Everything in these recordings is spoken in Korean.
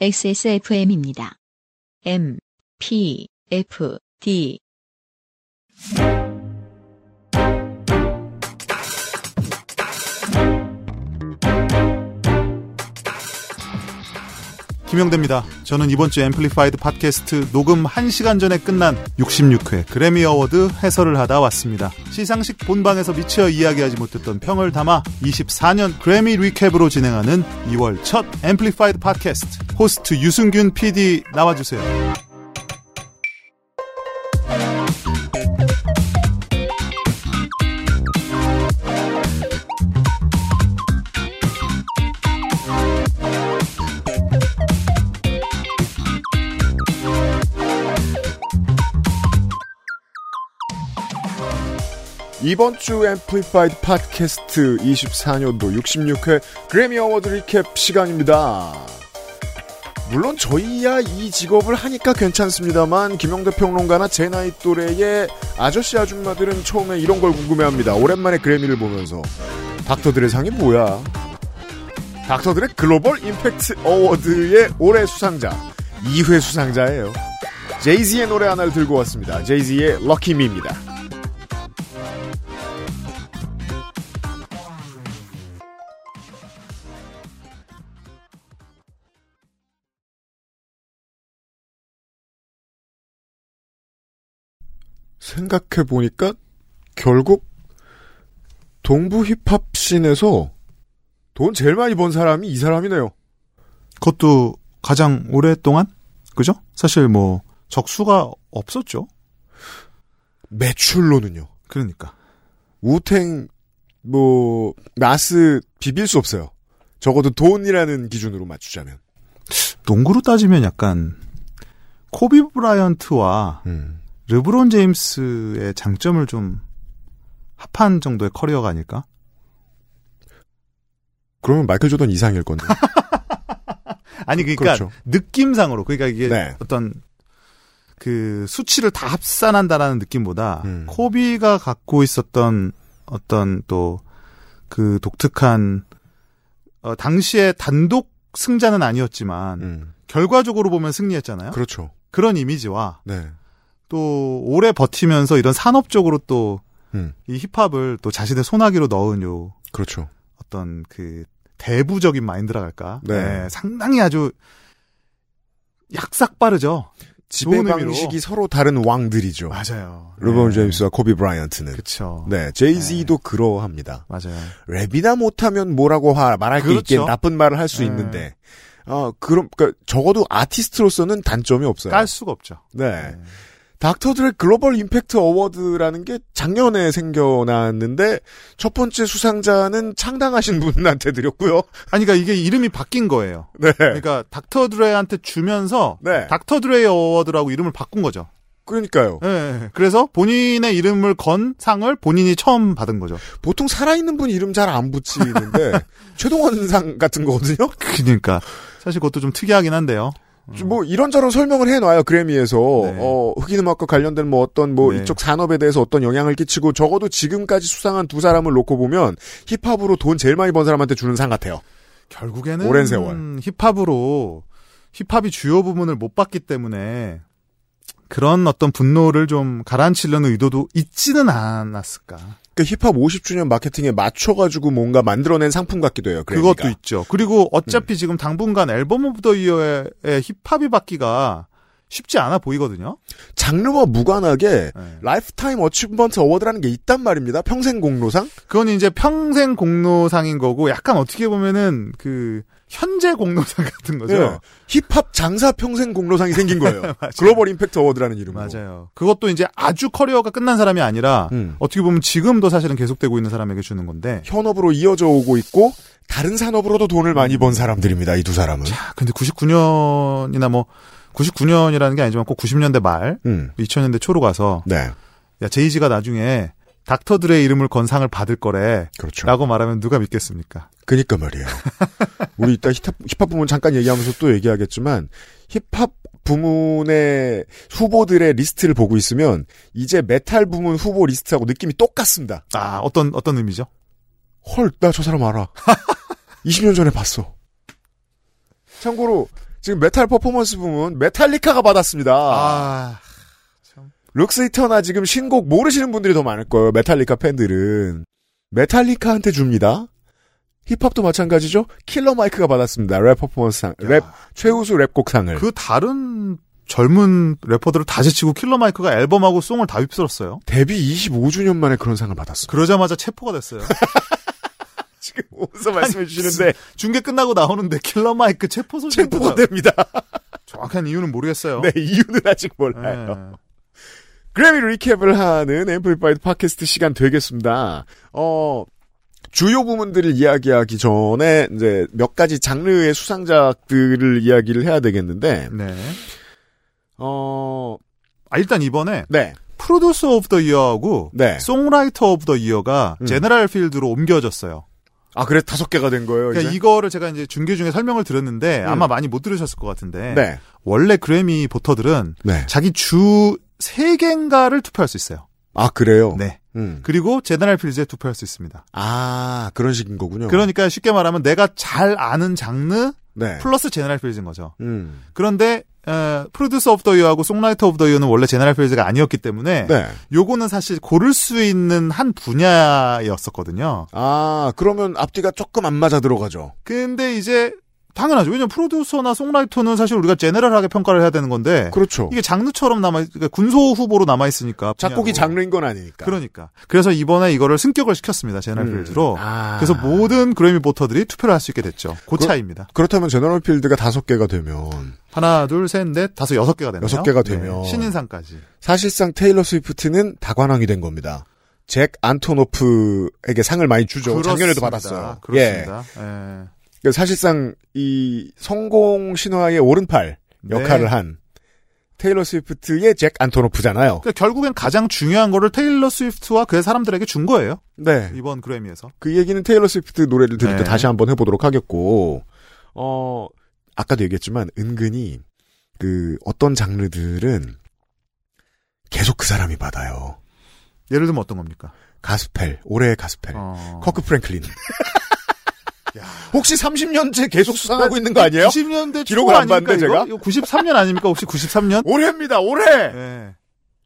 XSFM입니다. M, P, F, D. 김영대입니다. 저는 이번 주 Amplified 팟캐스트 녹음 1시간 전에 끝난 66회 그래미 어워드 해설을 하다 왔습니다. 시상식 본방에서 미처 이야기하지 못했던 평을 담아 24년 그래미 Recap으로 진행하는 2월 첫 앰플리파이드 팟캐스트 호스트 유승균 PD 나와주세요. 이번 주 앰플리파이드 팟캐스트 24년도 66회 그래미 어워드 Recap 시간입니다. 물론 저희야 이 직업을 하니까 괜찮습니다만 김영대 평론가나 제 나이 또래의 아저씨 아줌마들은 처음에 이런 걸 궁금해합니다. 오랜만에 그래미를 보면서 Dr. Dre 상이 뭐야? Dr. Dre Global Impact Award의 올해 수상자 2회 수상자예요. 제이지의 노래 하나를 들고 왔습니다. 제이지의 Lucky Me입니다. 생각해 보니까 결국 동부 힙합 scene에서 돈 제일 많이 번 사람이 이 사람이네요. 그것도 가장 오랫동안 그죠? 사실 뭐 적수가 없었죠. 매출로는요. 그러니까 우탱 뭐 나스 비빌 수 없어요. 적어도 돈이라는 기준으로 맞추자면. 농구로 따지면 약간 코비 브라이언트와 음. 르브론 제임스의 장점을 좀 합한 정도의 커리어가 아닐까? 그러면 마이클 조던 이상일 건데. 아니 그러니까 그렇죠. 느낌상으로 그러니까 이게 네. 어떤 그 수치를 다 합산한다라는 느낌보다 음. 코비가 갖고 있었던 어떤 또 그 독특한 어 당시에 단독 승자는 아니었지만 음. 결과적으로 보면 승리했잖아요. 그렇죠. 그런 이미지와 네. 또 오래 버티면서 이런 산업적으로 또이 음. 힙합을 또 자신의 손아귀로 넣은 요 그렇죠. 어떤 그 대부적인 마인드라 할까? 네. 상당히 아주 약삭 빠르죠. 지배. 방식이 서로 다른 왕들이죠. 맞아요. 르브론 네. 제임스와 코비 브라이언트는. 그쵸. 네, 제이지도 그러합니다. 맞아요. 랩이나 못하면 뭐라고 하, 말할 게 그렇죠. 있긴 나쁜 말을 할수 네. 있는데, 어, 그럼, 그니까, 적어도 아티스트로서는 단점이 없어요. 깔 수가 없죠. 네. 닥터들의 글로벌 임팩트 어워드라는 게 작년에 생겨났는데, 첫 번째 수상자는 창당하신 분한테 드렸고요. 아니, 그러니까 이게 이름이 바뀐 거예요. 네. 그러니까 닥터 드레한테 주면서 네. 닥터 드레 어워드라고 이름을 바꾼 거죠. 그러니까요. 네. 그래서 본인의 이름을 건 상을 본인이 처음 받은 거죠. 보통 살아있는 분 이름 잘 안 붙이는데, 최동원 상 같은 거거든요? 그러니까 사실 그것도 좀 특이하긴 한데요. 좀뭐 이런저런 설명을 해놔요 그래미에서 네. 어 흑인 음악과 관련된 뭐 어떤 뭐 네. 이쪽 산업에 대해서 어떤 영향을 끼치고 적어도 지금까지 수상한 두 사람을 놓고 보면 힙합으로 돈 제일 많이 번 사람한테 주는 상 같아요. 결국에는 오랜 세월. 힙합으로 힙합이 주요 부분을 못 봤기 때문에 그런 어떤 분노를 좀 가라앉히려는 의도도 있지는 않았을까. 그 힙합 50주년 마케팅에 맞춰가지고 뭔가 만들어낸 상품 같기도 해요. 그래미가. 그것도 있죠. 그리고 음. 어차피 지금 당분간 Album of the Year의 힙합이 받기가 쉽지 않아 보이거든요. 장르와 무관하게 네. Lifetime Achievement Award라는 게 있단 말입니다. 평생 공로상. 그건 이제 평생 공로상인 거고 약간 어떻게 보면은 그 현재 공로상 같은 거죠. 네. 힙합 장사 평생 공로상이 생긴 거예요. 글로벌 임팩트 어워드라는 이름으로. 맞아요. 그것도 이제 아주 커리어가 끝난 사람이 아니라 음. 어떻게 보면 지금도 사실은 계속되고 있는 사람에게 주는 건데. 현업으로 이어져 오고 있고 다른 산업으로도 돈을 많이 번 사람들입니다. 이 두 사람은. 자, 근데 99년이나 뭐 99년이라는 게 아니지만 꼭 90년대 말, 음. 2000년대 초로 가서 네. 야 제이지가 나중에 닥터 드레의 이름을 건 상을 받을 거래. 그렇죠. 라고 말하면 누가 믿겠습니까? 그니까 말이에요. 우리 이따 힙합, 힙합 부문 잠깐 얘기하면서 또 얘기하겠지만 힙합 부문의 후보들의 리스트를 보고 있으면 이제 메탈 부문 후보 리스트하고 느낌이 똑같습니다. 아, 어떤, 어떤 의미죠? 헐, 나 저 사람 알아. 20년 전에 봤어. 참고로 지금 Metal Performance 부문 메탈리카가 받았습니다. 아, Lux Æterna 지금 신곡 모르시는 분들이 더 많을 거예요. 메탈리카 팬들은. 메탈리카한테 줍니다. 힙합도 마찬가지죠. 킬러 마이크가 받았습니다. Rap Performance상, 랩 최우수 랩곡상을. 그 다른 젊은 래퍼들을 다 제치고 킬러 마이크가 앨범하고 송을 다 휩쓸었어요. 데뷔 25주년 만에 그런 상을 받았습니다. 그러자마자 체포가 됐어요. 지금 어디서 말씀해 주시는데 중계 끝나고 나오는데 킬러 마이크 체포 소식 체포가 됩니다. 정확한 이유는 모르겠어요. 네, 이유는 아직 몰라요. 네. 그래미 recap을 하는 앰플리파이드 팟캐스트 시간 되겠습니다. 어, 주요 부문들을 이야기하기 전에 이제 몇 가지 장르의 수상작들을 이야기를 해야 되겠는데, 네. 어, 아, 일단 이번에 네, Producer of the Year하고 네. Songwriter of the Year가 음. General Field로 옮겨졌어요. 아, 그래, 다섯 개가 된 거예요, 그러니까 이제? 이거를 제가 이제 중계 중에 설명을 드렸는데 음. 아마 많이 못 들으셨을 것 같은데 네, 원래 그래미 voter들은 네. 자기 장르 3개인가를 투표할 수 있어요. 아, 그래요? 네. 음. 그리고 General Field에 투표할 수 있습니다. 아, 그런 식인 거군요. 그러니까 쉽게 말하면 내가 잘 아는 장르 네. 플러스 General Field인 거죠. 음. 그런데 어, Producer of the Year하고 Songwriter of the Year는 원래 General Field가 아니었기 때문에 네. 요거는 사실 고를 수 있는 한 분야였었거든요. 아, 그러면 앞뒤가 조금 안 맞아 들어가죠. 근데 이제 당연하죠. 왜냐면 프로듀서나 songwriter는 사실 우리가 general하게 평가를 해야 되는 건데 그렇죠. 이게 장르처럼 남아 그러니까 군소 후보로 남아 있으니까 작곡이 장르인 건 아니니까. 그러니까 그래서 이번에 이거를 승격을 시켰습니다 General 음. Field로 아. 그래서 모든 그래미 voter들이 투표를 할 수 있게 됐죠 그 그- 차이입니다 그렇다면 General Field가 다섯 개가 되면 하나 둘 셋 넷 다섯 여섯 개가 되네요 여섯 개가 되면. 신인상까지 사실상 테일러 스위프트는 다관왕이 된 겁니다. 잭 안토노프에게 상을 많이 주죠. 작년에도 그렇습니다. 받았어요. 그렇습니다 예. 예. 사실상 이 성공 신화의 오른팔 네. 역할을 한 테일러 스위프트의 잭 안토노프잖아요. 그러니까 결국엔 가장 중요한 거를 테일러 스위프트와 그의 사람들에게 준 거예요 네. 이번 그래미에서 그 얘기는 테일러 스위프트 노래를 들을 때 네. 다시 한번 해보도록 하겠고, 어, 아까도 얘기했지만, 은근히, 그, 어떤 장르들은 계속 그 사람이 받아요. 예를 들면 어떤 겁니까 가스펠, 올해의 가스펠. 어. 커크 프랭클린. 혹시 30년째 계속 수상하고 있는 거 아니에요? 90년대 기록을 안 봤는데, 제가? 이거 93년 아닙니까 혹시 93년 올해입니다, 올해! 네.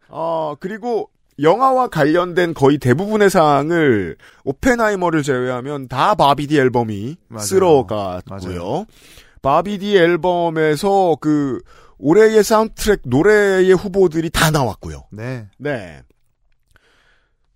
어, 그리고 영화와 관련된 거의 대부분의 상을 오펜하이머를 제외하면 다 바비디 앨범이 맞아요. 쓸어갔고요. 맞아요. 바비디 앨범에서 그 올해의 사운드트랙 노래의 후보들이 다 나왔고요. 네. 네.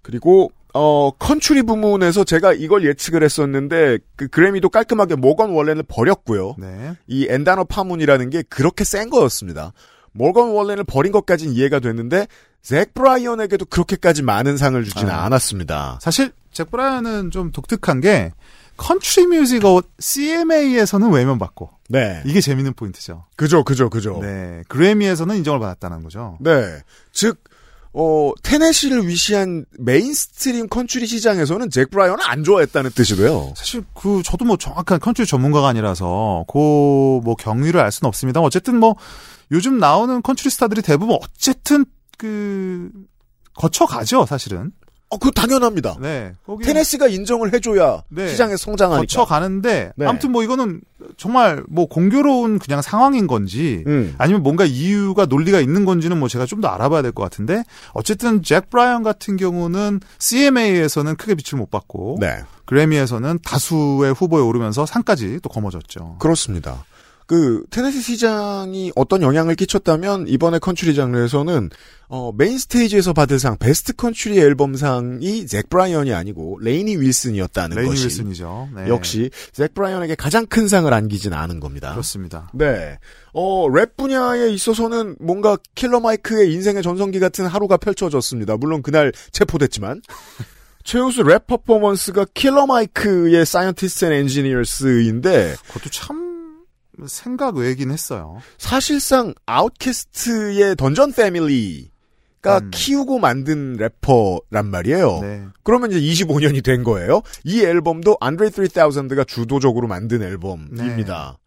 그리고 어 컨츄리 부문에서 제가 이걸 예측을 했었는데 그 그래미도 깔끔하게 모건 월렌을 버렸고요. 네. 이 엔다너 파문이라는 게 그렇게 센 거였습니다. 모건 월렌을 버린 것까지는 이해가 됐는데 잭 브라이언에게도 그렇게까지 많은 상을 주지는 아. 않았습니다. 사실 잭 브라이언은 좀 독특한 게 country music 어 CMA에서는 외면받고 네. 이게 재밌는 포인트죠. 그죠, 그죠, 그죠. 네. 그래미에서는 인정을 받았다는 거죠. 네. 즉, 어, 테네시를 위시한 mainstream country 시장에서는 잭 브라이언을 안 좋아했다는 뜻이고요. 사실 그 저도 뭐 정확한 country 전문가가 아니라서 그 뭐 경위를 알 수는 없습니다. 어쨌든 뭐 요즘 나오는 country 스타들이 대부분 어쨌든 그 거쳐가죠, 사실은. 어, 그거 당연합니다. 네. 테네시가 인정을 해줘야 네. 시장에 성장하니까. 거쳐 가는데 네. 아무튼 뭐 이거는 정말 뭐 공교로운 그냥 상황인 건지 음. 아니면 뭔가 이유가 논리가 있는 건지는 뭐 제가 좀 더 알아봐야 될 것 같은데 어쨌든 잭 브라이언 같은 경우는 CMA에서는 크게 빛을 못 받고 네. 그래미에서는 다수의 후보에 오르면서 상까지 또 거머쥐었죠. 그렇습니다. 그 테네시 시장이 어떤 영향을 끼쳤다면 이번에 country 장르에서는 어, main stage에서 받을 상 Best Country Album상이 잭 브라이언이 아니고 레이니 윌슨이었다는 레이니 것이 윌슨이죠. 네. 역시 잭 브라이언에게 가장 큰 상을 안기진 않은 겁니다. 그렇습니다. 네. 어, 랩 분야에 있어서는 뭔가 킬러 마이크의 인생의 전성기 같은 하루가 펼쳐졌습니다. 물론 그날 체포됐지만. 최우수 랩 퍼포먼스가 킬러 마이크의 Scientists and Engineers인데 그것도 참 생각 외긴 했어요. 사실상 아웃캐스트의 던전 패밀리 가 음. 키우고 만든 래퍼란 말이에요. 네. 그러면 이제 25년이 된 거예요. 이 앨범도 안드레 3000가 주도적으로 만든 앨범입니다.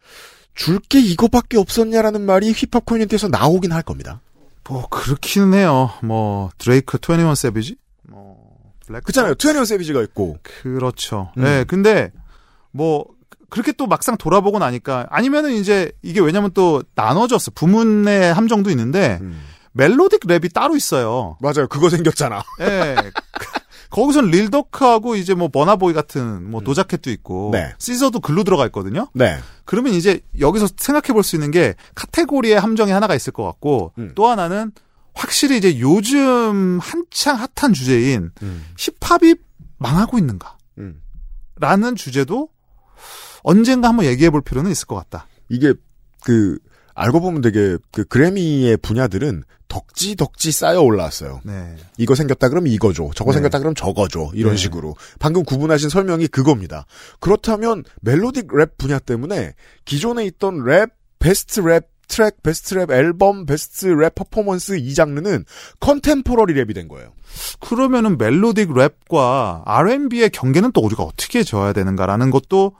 줄게 이거밖에 없었냐라는 말이 힙합 커뮤니티에서 나오긴 할 겁니다. 뭐 그렇기는 해요. 뭐 드레이크 21 세비지? 뭐 블랙 그렇잖아요. 트웨니원 세비지가 있고. 그렇죠. 음. 네, 근데 뭐 그렇게 또 막상 돌아보고 나니까 아니면은 이제 이게 왜냐면 또 나눠졌어. 부문의 함정도 있는데 음. 멜로딕 랩이 따로 있어요. 맞아요. 그거 생겼잖아. 예. 거기선 릴더크하고 이제 뭐 버나보이 같은 뭐 도자켓도 있고 네. 시저도 글로 들어가 있거든요. 네. 그러면 이제 여기서 생각해 볼 수 있는 게 카테고리의 함정이 하나가 있을 것 같고 음. 또 하나는 확실히 이제 요즘 한창 핫한 주제인 음. 힙합이 망하고 있는가 음. 라는 주제도 언젠가 한번 얘기해 볼 필요는 있을 것 같다. 이게 그 알고 보면 되게 그 그래미의 분야들은 덕지 덕지 쌓여 올라왔어요. 네. 이거 생겼다 그러면 이거죠. 저거 네. 생겼다 그러면 저거죠. 이런 네. 식으로. 방금 구분하신 설명이 그겁니다. 그렇다면 melodic rap 분야 때문에 기존에 있던 랩, best rap, track, best rap, album, best rap performance 이 장르는 contemporary rap이 된 거예요. 그러면은 melodic rap과 R&B의 경계는 또 우리가 어떻게 져야 되는가라는 것도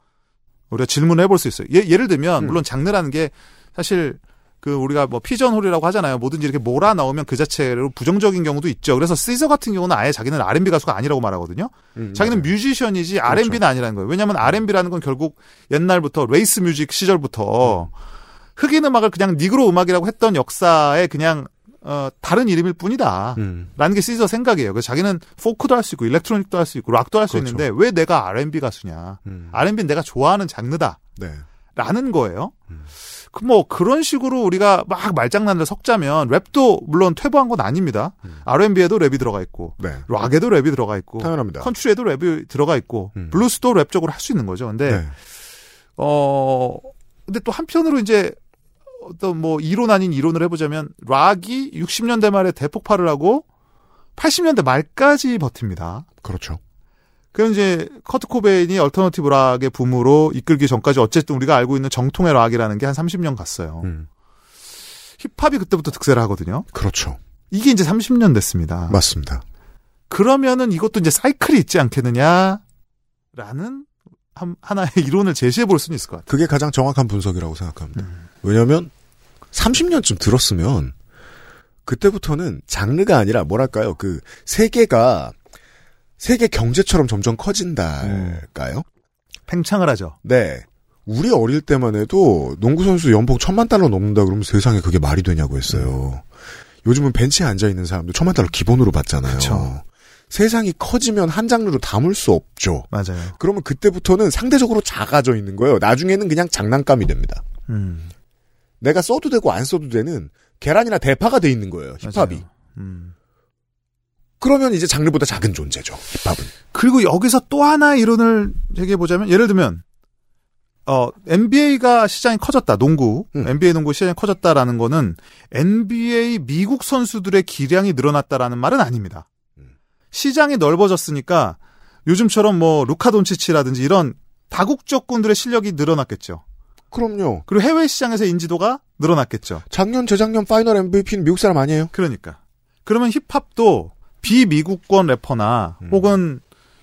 우리가 질문을 해볼 수 있어요. 예, 예를 들면 음. 물론 장르라는 게 사실 그 우리가 뭐 pigeonhole이라고 하잖아요. 뭐든지 이렇게 몰아 넣으면 그 자체로 부정적인 경우도 있죠. 그래서 시저 같은 경우는 아예 자기는 R&B 가수가 아니라고 말하거든요. 음, 자기는 맞아요. 뮤지션이지 그렇죠. R&B는 아니라는 거예요. 왜냐하면 R&B라는 건 결국 옛날부터 race music 시절부터 흑인 음악을 그냥 니그로 음악이라고 했던 역사의 그냥 어, 다른 이름일 뿐이다. 음. 라는 게 시저 생각이에요. 그래서 자기는 포크도 할 수 있고 electronic도 할 수 있고 락도 할수 그렇죠. 있는데 왜 내가 R&B 가수냐? 음. R&B는 내가 좋아하는 장르다. 네. 라는 거예요. 음. 그뭐 그런 식으로 우리가 막 말장난을 섞자면 랩도 물론 퇴보한 건 아닙니다. 음. R&B에도 랩이 들어가 있고 네. 락에도 랩이 들어가 있고 당연합니다. 컨트리에도 랩이 들어가 있고 음. 블루스도 랩적으로 할 수 있는 거죠. 근데 네. 어 근데 또 한편으로 이제 어떤 뭐 이론 아닌 이론을 해보자면 락이 60년대 말에 대폭발을 하고 80년대 말까지 버팁니다. 그렇죠. 그럼 이제 커트 코베인이 alternative rock의 붐으로 이끌기 전까지 어쨌든 우리가 알고 있는 정통의 락이라는 게 한 30년 갔어요. 음. 힙합이 그때부터 득세를 하거든요. 그렇죠. 이게 이제 30년 됐습니다. 맞습니다. 그러면은 이것도 이제 사이클이 있지 않겠느냐라는 한- 하나의 이론을 제시해 볼 수는 있을 것 같아요. 그게 가장 정확한 분석이라고 생각합니다. 음. 왜냐하면 30년쯤 들었으면 그때부터는 장르가 아니라 뭐랄까요 그 세계가 세계 경제처럼 점점 커진달까요? 팽창을 하죠. 네. 우리 어릴 때만 해도 농구 선수 연봉 천만 달러 넘는다 그러면 세상에 그게 말이 되냐고 했어요. 요즘은 벤치에 앉아 있는 사람도 천만 달러 기본으로 받잖아요. 그쵸. 세상이 커지면 한 장르로 담을 수 없죠. 맞아요. 그러면 그때부터는 상대적으로 작아져 있는 거예요. 나중에는 그냥 장난감이 됩니다. 음, 내가 써도 되고 안 써도 되는 계란이나 대파가 돼 있는 거예요. 힙합이. 음. 그러면 이제 장르보다 작은 존재죠. 힙합은. 그리고 여기서 또 하나의 이론을 제기해 보자면 예를 들면 어 NBA가 시장이 커졌다. 농구 음. NBA 농구 시장이 커졌다라는 거는 NBA 미국 선수들의 기량이 늘어났다라는 말은 아닙니다. 음. 시장이 넓어졌으니까 요즘처럼 뭐 루카 돈치치라든지 이런 다국적 군들의 실력이 늘어났겠죠. 그럼요. 그리고 해외 시장에서 인지도가 늘어났겠죠. 작년, 재작년 final MVP는 미국 사람 아니에요? 그러니까. 그러면 힙합도 비미국권 래퍼나 음. 혹은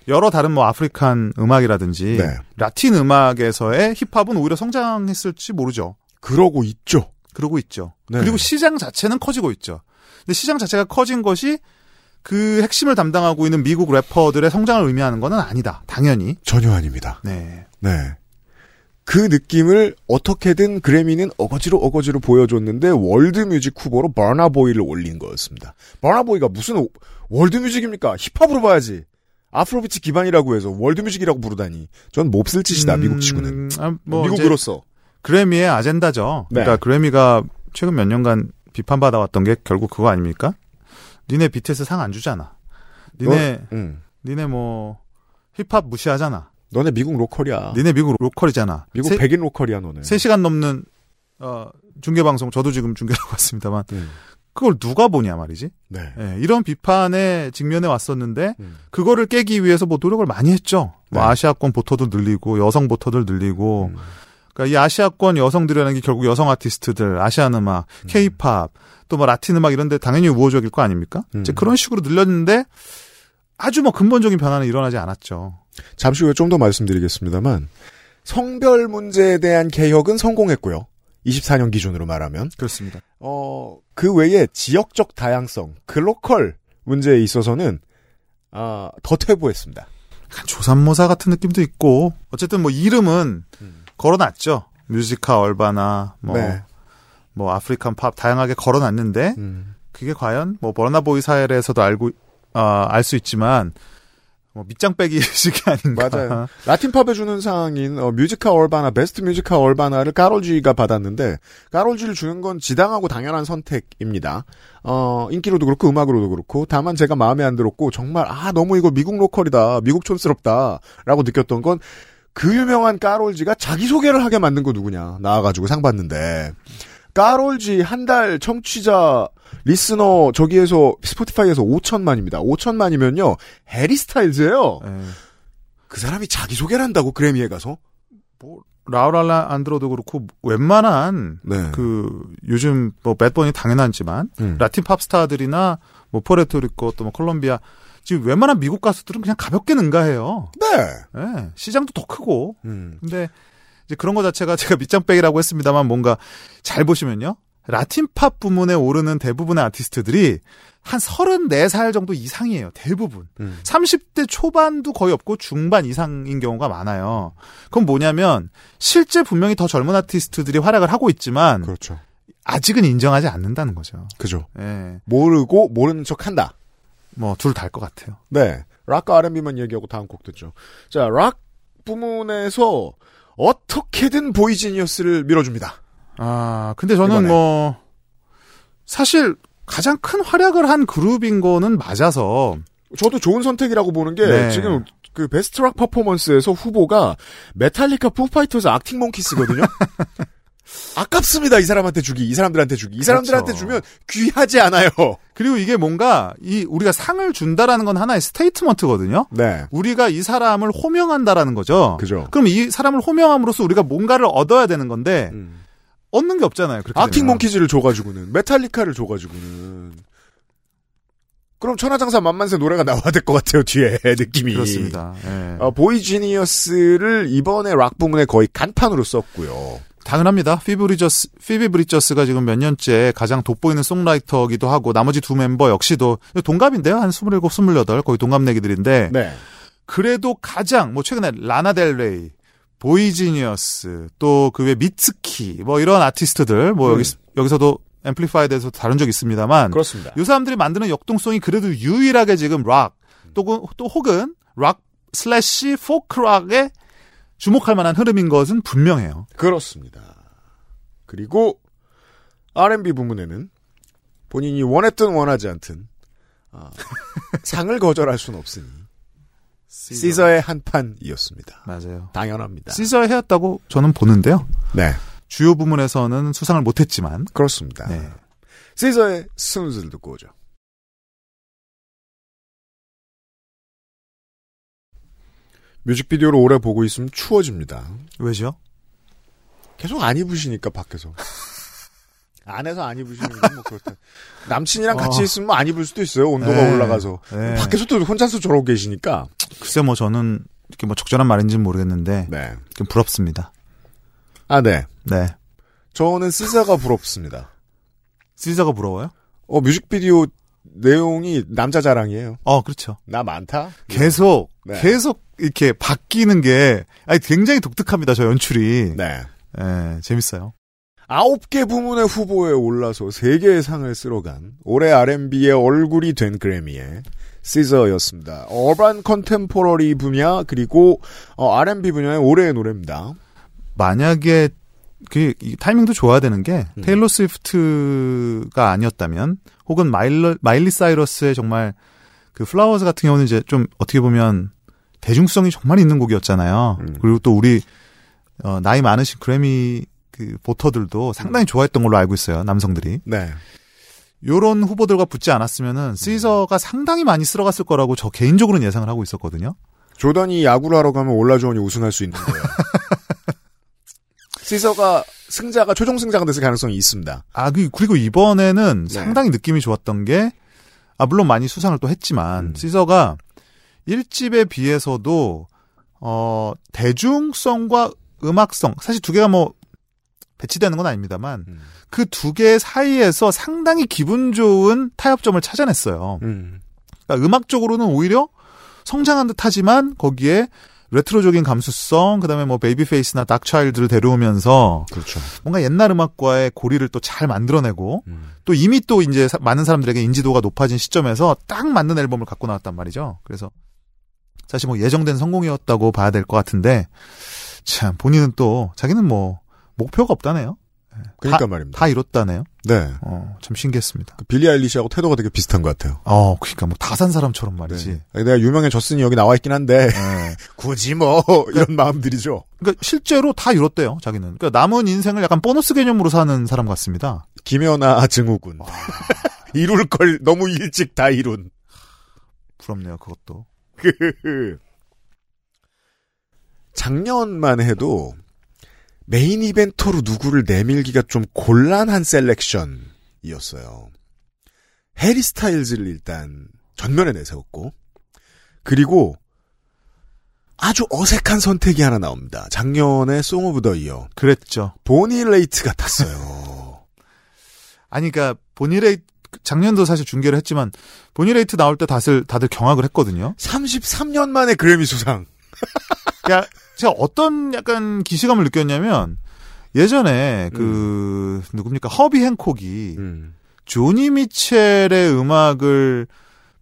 여러 다른 뭐 African 음악이라든지 네. 라틴 음악에서의 힙합은 오히려 성장했을지 모르죠. 그러고 있죠. 그러고 있죠. 네. 그리고 시장 자체는 커지고 있죠. 근데 시장 자체가 커진 것이 그 핵심을 담당하고 있는 미국 래퍼들의 성장을 의미하는 것은 아니다. 당연히. 전혀 아닙니다. 네. 네. 그 느낌을 어떻게든 그래미는 어거지로 어거지로 보여줬는데 world music 후보로 버나보이를 올린 거였습니다. 버나보이가 무슨 오- world music입니까? 힙합으로 봐야지. Afrobeat 기반이라고 해서 world music이라고 부르다니. 전 몹쓸 짓이다, 음, 미국 치고는. 아, 뭐 미국으로서. 그래미의 아젠다죠. 네. 그러니까 그래미가 최근 몇 년간 비판받아왔던 게 결국 그거 아닙니까? 니네 BTS 상 안 주잖아. 니네 너, 응. 니네 뭐 힙합 무시하잖아. 너네 미국 로컬이야. 니네 미국 로컬이잖아. 미국 세, 백인 로컬이야, 너네. 3시간 넘는 어 중계 방송 저도 지금 중계하고 왔습니다만 음. 그걸 누가 보냐 말이지. 네. 예, 이런 비판에 직면해 왔었는데 음. 그거를 깨기 위해서 뭐 노력을 많이 했죠. 뭐 네. 아시아권 보터도 늘리고 여성 보터들 늘리고 음. 그러니까 이 아시아권 여성들이라는 게 결국 여성 아티스트들, 아시안 음악, 케이팝, 또 뭐 라틴 음악 이런 데 당연히 우호적일 거 아닙니까? 음. 이제 그런 식으로 늘렸는데 아주 뭐 근본적인 변화는 일어나지 않았죠. 잠시 후에 좀 더 말씀드리겠습니다만 성별 문제에 대한 개혁은 성공했고요. 24년 기준으로 말하면 그렇습니다. 어, 그 외에 지역적 다양성, 글로컬 문제에 있어서는 아, 더 퇴보했습니다. 약간 조삼모사 같은 느낌도 있고 어쨌든 뭐 이름은 음. 걸어놨죠. 뮤지카 Urbana 뭐, 네. 뭐 African pop 다양하게 걸어놨는데 음. 그게 과연 뭐 버나보이 사례에서도 알고 아, 알 수 있지만 뭐 밑장 빼기식이 아닌가. 맞아요. Latin pop에 주는 상인 어, Música Urbana Best Música Urbana를 까롤지가 받았는데 까롤지를 주는 건 지당하고 당연한 선택입니다. 어, 인기로도 그렇고 음악으로도 그렇고 다만 제가 마음에 안 들었고 정말 아 너무 이거 미국 local이다 미국 촌스럽다라고 느꼈던 건 그 유명한 까롤지가 자기 소개를 하게 만든 거 누구냐 나와가지고 상 받는데 까롤지 한 달 청취자 listener 저기에서 스포티파이에서 5천만입니다. 5천만이면요 해리 스타일즈예요. 예. 그 사람이 자기 소개를 한다고 그래미에 가서? 뭐 라우 알레한드로도 그렇고 웬만한 네. 그 요즘 뭐 배드 버니 당연하지만 음. 라틴 팝스타들이나 뭐 푸에르토리코 또 뭐 콜롬비아 지금 웬만한 미국 가수들은 그냥 가볍게 능가해요. 네. 예, 시장도 더 크고. 음. 근데 이제 그런 거 자체가 제가 밑장빼기라고 했습니다만 뭔가 잘 보시면요. 라틴 팝 부문에 오르는 대부분의 아티스트들이 한 34살 정도 이상이에요. 대부분. 음. 30대 초반도 거의 없고 중반 이상인 경우가 많아요. 그건 뭐냐면 실제 분명히 더 젊은 아티스트들이 활약을 하고 있지만 그렇죠. 아직은 인정하지 않는다는 거죠. 그죠. 예. 모르고 모르는 척 한다. 뭐 둘 다 할 것 같아요. 네. 락과 R&B만 얘기하고 다음 곡 듣죠. 자, 락 부문에서 어떻게든 보이지니어스를 밀어줍니다. 아, 근데 저는 이번에. 뭐 사실 가장 큰 활약을 한 그룹인 거는 맞아서 저도 좋은 선택이라고 보는 게 네. 지금 그 best rock performance에서 후보가 메탈리카 푸파이터즈 악틱 몽키스거든요. 아깝습니다. 이 사람한테 주기, 이 사람들한테 주기. 이 사람들한테 그렇죠. 주면 귀하지 않아요. 그리고 이게 뭔가 이 우리가 상을 준다라는 건 하나의 스테이트먼트거든요. 네. 우리가 이 사람을 호명한다라는 거죠. 그죠. 그럼 이 사람을 호명함으로써 우리가 뭔가를 얻어야 되는 건데 음. 얻는 게 없잖아요. 되면. 몽키즈를 줘가지고는 메탈리카를 줘가지고는 그럼 천하장사 만만세 노래가 나와야 될 것 같아요 뒤에 느낌이 그렇습니다. 예. 어, 보이지니어스를 이번에 락 부문에 거의 간판으로 썼고요. 당연합니다. 피비 브리저스, 피비 브리저스가 지금 몇 년째 가장 돋보이는 songwriter기도 하고 나머지 두 멤버 역시도 동갑인데요. 한 27, 28 거의 동갑내기들인데 네. 그래도 가장 뭐 최근에 라나 델레이, 보이지니어스 또 그 외 미츠키 뭐 이런 아티스트들 뭐 음. 여기 여기서도 앰플리파이드에서 다룬 적 있습니다만 그렇습니다. 이 사람들이 만드는 역동성이 그래도 유일하게 지금 락, 또, 그- 또 혹은 락 슬래시 포크락에 주목할 만한 흐름인 것은 분명해요. 그렇습니다. 그리고 R&B 부문에는 본인이 원했든 원하지 않든 아, 상을 거절할 수는 없으니 시저 의 한판이었습니다. 맞아요. 당연합니다. 시저의 해였다고 저는 보는데요. 네, 주요 부문에서는 수상을 못했지만, 그렇습니다. 네. 시저의 Snooze를 듣고 오죠. 뮤직비디오를 오래 보고 있으면 추워집니다. 왜죠? 계속 안 입으시니까 밖에서. 안에서 안 입으시는 건 뭐 그렇다. 남친이랑 같이 어. 있으면 뭐안 입을 수도 있어요. 온도가 네. 올라가서. 네. 밖에서도 혼자서 저러고 계시니까. 글쎄 뭐 저는 이렇게 뭐 적절한 말인지는 모르겠는데, 네. 좀 부럽습니다. 아, 네. 네. 저는 시저가 부럽습니다. 시저가 부러워요? 어, 뮤직비디오 내용이 남자 자랑이에요. 어, 그렇죠. 나 많다? 계속, 네. 계속 이렇게 바뀌는 게, 아니, 굉장히 독특합니다, 저 연출이. 네. 예, 재밌어요. 아홉 개 부문의 후보에 올라서 세 개의 상을 쓸어간 올해 R&B의 얼굴이 된 그래미의 시저였습니다. urban contemporary 분야 그리고 어, R&B 분야의 올해의 노래입니다. 만약에 그이 타이밍도 좋아야 되는 게 음. 테일러 스위프트가 아니었다면 혹은 마일러, 마일리 사이러스의 정말 그 Flowers 같은 경우는 이제 좀 어떻게 보면 대중성이 정말 있는 곡이었잖아요. 음. 그리고 또 우리 어, 나이 많으신 그래미 그 보터들도 상당히 좋아했던 걸로 알고 있어요. 남성들이. 네. 요런 후보들과 붙지 않았으면은 시저가 상당히 많이 쓸어갔을 거라고 저 개인적으로는 예상을 하고 있었거든요. 조던이 야구를 하러 가면 올라주원이 우승할 수 있는 거예요. 시저가 승자가 최종 승자가 됐을 가능성이 있습니다. 아, 그- 그리고 이번에는 네. 상당히 느낌이 좋았던 게, 아, 물론 많이 수상을 또 했지만, 음. 시저가 1집에 비해서도, 어, 대중성과 음악성, 사실 두 개가 뭐, 배치되는 건 아닙니다만, 음. 그두 개 사이에서 상당히 기분 좋은 타협점을 찾아냈어요. 음. 그러니까 음악적으로는 오히려 성장한 듯 하지만, 거기에 레트로적인 감수성, 그다음에 뭐 베이비페이스나 닥차일드를 데려오면서 그렇죠. 뭔가 옛날 음악과의 고리를 또 잘 만들어내고 음. 또 이미 또 이제 사- 많은 사람들에게 인지도가 높아진 시점에서 딱 맞는 앨범을 갖고 나왔단 말이죠. 그래서 사실 뭐 예정된 성공이었다고 봐야 될 것 같은데 참 본인은 또 자기는 뭐 목표가 없다네요. 그러니까 말입니다. 다 이뤘다네요. 네. 어, 참 신기했습니다. 그 빌리 아일리시하고 태도가 되게 비슷한 것 같아요. 어, 그러니까 뭐 다 산 사람처럼 말이지. 네. 내가 유명해졌으니 여기 나와 있긴 한데 네. 굳이 뭐 이런 마음들이죠. 그러니까 실제로 다 이뤘대요. 자기는. 그러니까 남은 인생을 약간 보너스 개념으로 사는 사람 같습니다. 김연아 증후군. 이룰 걸 너무 일찍 다 이룬. 부럽네요. 그것도. 작년만 해도 main eventer로 누구를 내밀기가 좀 곤란한 selection이었어요. 해리 스타일즈를 일단 전면에 내세웠고 그리고 아주 어색한 선택이 하나 나옵니다. 작년에 Song of the Year 그랬죠. 보니 레이트가 탔어요. 아니, 그러니까 보니 레이트 작년도 사실 중계를 했지만 보니 레이트 나올 때 다들 다들 경악을 했거든요. 33년 만에 그래미 수상. 야, 제가 어떤 약간 기시감을 느꼈냐면 예전에 그 누굽니까 허비 행콕이 음. 조니 미첼의 음악을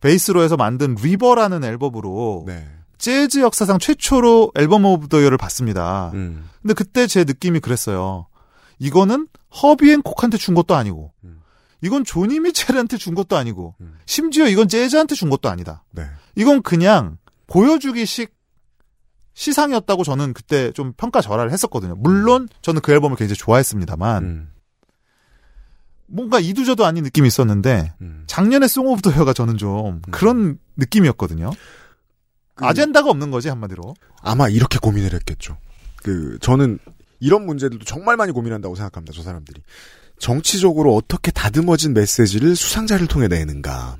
베이스로 해서 만든 River라는 앨범으로 네. 재즈 역사상 최초로 Album of the Year를 받습니다. 음. 근데 그때 제 느낌이 그랬어요. 이거는 허비 행콕한테 준 것도 아니고, 음. 이건 조니 미첼한테 준 것도 아니고, 음. 심지어 이건 재즈한테 준 것도 아니다. 네. 이건 그냥 보여주기식 시상이었다고 저는 그때 좀 평가 절하를 했었거든요. 물론 저는 그 앨범을 굉장히 좋아했습니다만, 음. 뭔가 이도저도 아닌 느낌이 있었는데, 음. 작년에 Song of the Year가 저는 좀 그런 느낌이었거든요. 그- 아젠다가 없는 거지, 한마디로. 아마 이렇게 고민을 했겠죠. 그 저는 이런 문제들도 정말 많이 고민한다고 생각합니다. 저 사람들이 정치적으로 어떻게 다듬어진 메시지를 수상자를 통해 내는가.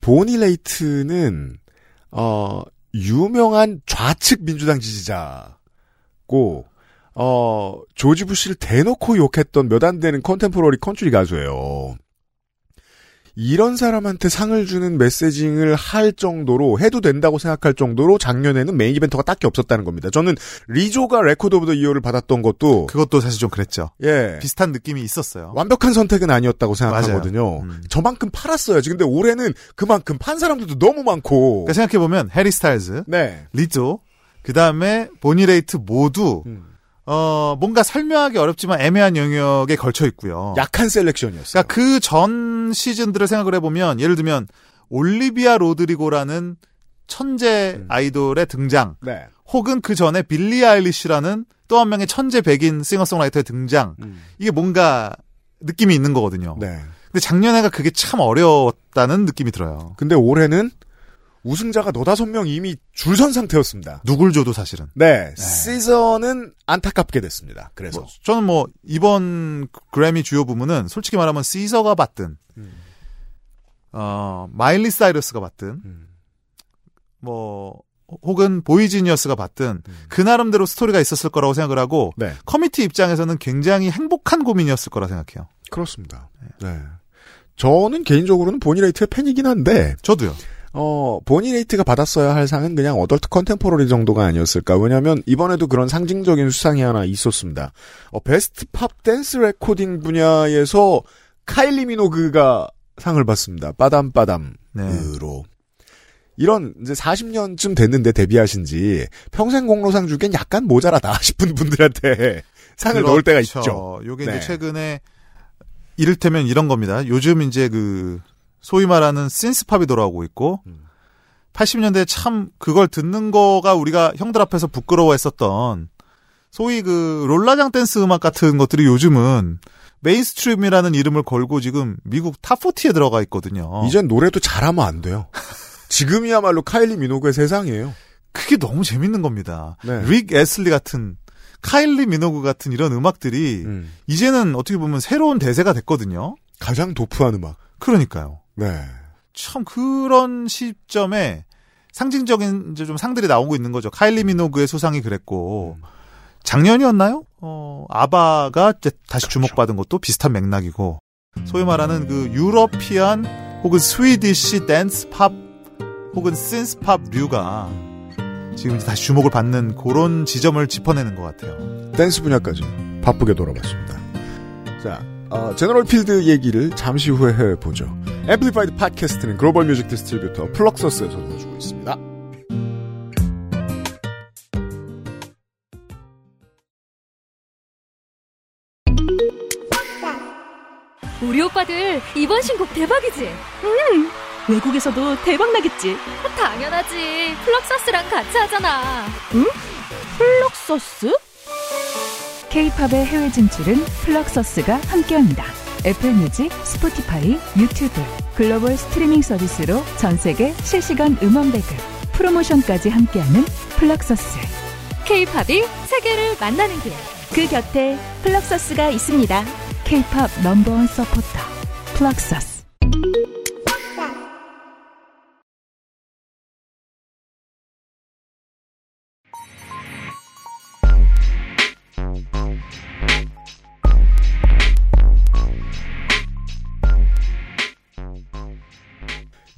보니 레이트는 어 유명한 좌측 민주당 지지자고 어 조지 부시를 대놓고 욕했던 몇 안 되는 contemporary country 가수예요. 이런 사람한테 상을 주는 messaging을 할 정도로 해도 된다고 생각할 정도로 작년에는 main eventer가 딱히 없었다는 겁니다. 저는 리조가 Record of the Year를 받았던 것도 그것도 사실 좀 그랬죠. 예 비슷한 느낌이 있었어요. 완벽한 선택은 아니었다고 생각하거든요. 음. 저만큼 팔았어요. 근데 올해는 그만큼 판 사람들도 너무 많고. 그러니까 생각해보면, 해리 스타일즈, 네. 리조, 그 다음에 보니 레이트 모두, 음. 어, 뭔가 설명하기 어렵지만 애매한 영역에 걸쳐 있고요. 약한 selection이었어요. 그러니까 그 전 시즌들을 생각을 해보면, 예를 들면, 올리비아 로드리고라는 천재 음. 아이돌의 등장, 네. 혹은 그 전에 빌리 아일리시라는 또 한 명의 천재 백인 싱어송라이터의 등장, 음. 이게 뭔가 느낌이 있는 거거든요. 네. 근데 작년에가 그게 참 어려웠다는 느낌이 들어요. 근데 올해는 우승자가 너다섯 명 이미 줄선 상태였습니다. 누굴 줘도 사실은. 네. 시즌은 안타깝게 됐습니다. 그래서. 뭐, 저는 뭐 이번 그래미 주요 부문은 솔직히 말하면 시저가 받든 음. 어 마일리 사이러스가 받든 음. 뭐 혹은 보이지니어스가 받든 음. 그 나름대로 스토리가 있었을 거라고 생각을 하고 네. committee 입장에서는 굉장히 행복한 고민이었을 거라 생각해요. 그렇습니다. 네. 저는 개인적으로는 보니레이트의 팬이긴 한데, 저도요. 어, 보니레이트가 받았어야 할 상은 그냥 adult contemporary 정도가 아니었을까. 왜냐면, 이번에도 그런 상징적인 수상이 하나 있었습니다. 어, Best Pop Dance Recording 분야에서 카일리 미노그가 상을 받습니다. 빠담빠담으로. 네. 이런, 이제 40년쯤 됐는데 데뷔하신 지 평생 공로상 주기엔 약간 모자라다 싶은 분들한테 상을 넣을 때가 그렇죠. 있죠. 요게 네. 이제 최근에 이를테면 이런 겁니다. 요즘 이제 그 소위 말하는 신스팝이 돌아오고 있고 음. 80년대 참 그걸 듣는 거가 우리가 형들 앞에서 부끄러워했었던 소위 그 롤라장 댄스 음악 같은 것들이 요즘은 mainstream이라는 이름을 걸고 지금 미국 Top 40에 들어가 있거든요. 이젠 노래도 잘하면 안 돼요. 지금이야말로 카일리 미노그의 세상이에요. 그게 너무 재밌는 겁니다. 네. 릭 애슬리 같은 카일리 미노그 같은 이런 음악들이 음. 이제는 어떻게 보면 새로운 대세가 됐거든요. 가장 dope한 음악. 그러니까요. 네. 참 그런 시점에 상징적인 이제 좀 상들이 나오고 있는 거죠. 카일리 미노그의 수상이 그랬고 작년이었나요? 어 아바가 이제 다시 주목받은 것도 비슷한 맥락이고 소위 말하는 그 European 혹은 Swedish dance pop 혹은 synth pop류가 지금 이제 다시 주목을 받는 그런 지점을 짚어내는 것 같아요. 댄스 분야까지 바쁘게 돌아봤습니다. 자, 어, General Field 얘기를 잠시 후에 해보죠. 앰플리파이드 팟캐스트는 global music distributor 플럭서스에서 도와주고 있습니다. 우리 오빠들 이번 신곡 대박이지? 외국에서도 대박 나겠지. 당연하지. 플럭서스랑 같이 하잖아. 플럭서스? K-팝의 해외 진출은 플럭서스가 함께합니다. 애플 뮤직, 스포티파이, 유튜브, 글로벌 스트리밍 서비스로 전 세계 실시간 음원 배급, 프로모션까지 함께하는 플럭서스. K-팝이 세계를 만나는 길. 그 곁에 플럭서스가 있습니다. K-팝 넘버원 서포터, 플럭서스.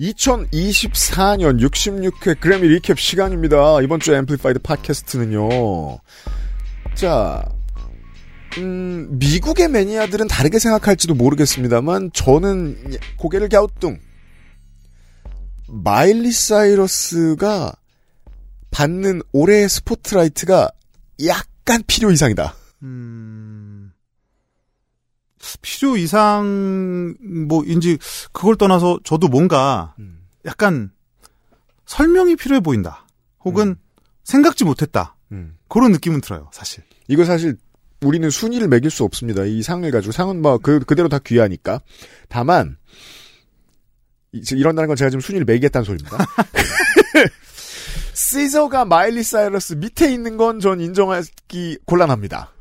(2024년) (66회) 그래미 recap 시간입니다. 이번 주 앰플리파이드 팟캐스트는요. 자 음, 미국의 매니아들은 다르게 생각할지도 모르겠습니다만 저는 고개를 갸우뚱. 마일리 사이러스가 받는 올해의 스포트라이트가 약간 필요 이상이다. 음, 필요 이상, 뭐인지, 그걸 떠나서 저도 뭔가, 약간, 설명이 필요해 보인다. 혹은, 생각지 못했다. 음. 그런 느낌은 들어요, 사실. 이거 사실 우리는 순위를 매길 수 없습니다. 이 상을 가지고 상은 뭐그 그대로 다 귀하니까. 다만 이- 이런다는 건 제가 지금 순위를 매기겠다는 소리입니다. 시저가 마일리 사이러스 밑에 있는 건 전 인정하기 곤란합니다.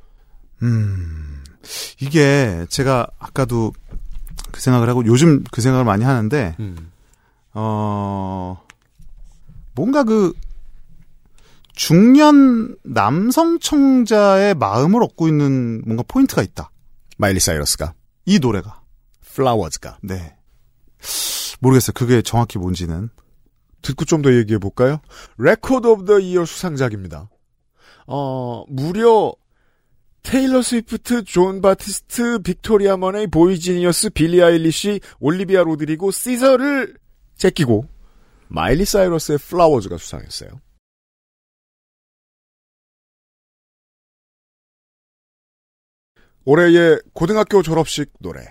음, 이게, 제가 아까도 그 생각을 하고, 요즘 그 생각을 많이 하는데, 어, 뭔가 그, 중년 남성 청자의 마음을 얻고 있는 뭔가 포인트가 있다. 마일리 사이러스가 이 노래가. Flowers가 네. 모르겠어요. 그게 정확히 뭔지는. 듣고 좀 더 얘기해 볼까요? Record of the Year 수상작입니다. 어, 무려 테일러 스위프트, 존 바티스트, 빅토리아 모네이, 보이지니어스, 빌리 아일리시, 올리비아 로드리고, 시저를 제끼고 마일리 사이러스의 Flowers가 수상했어요. 올해의 고등학교 졸업식 노래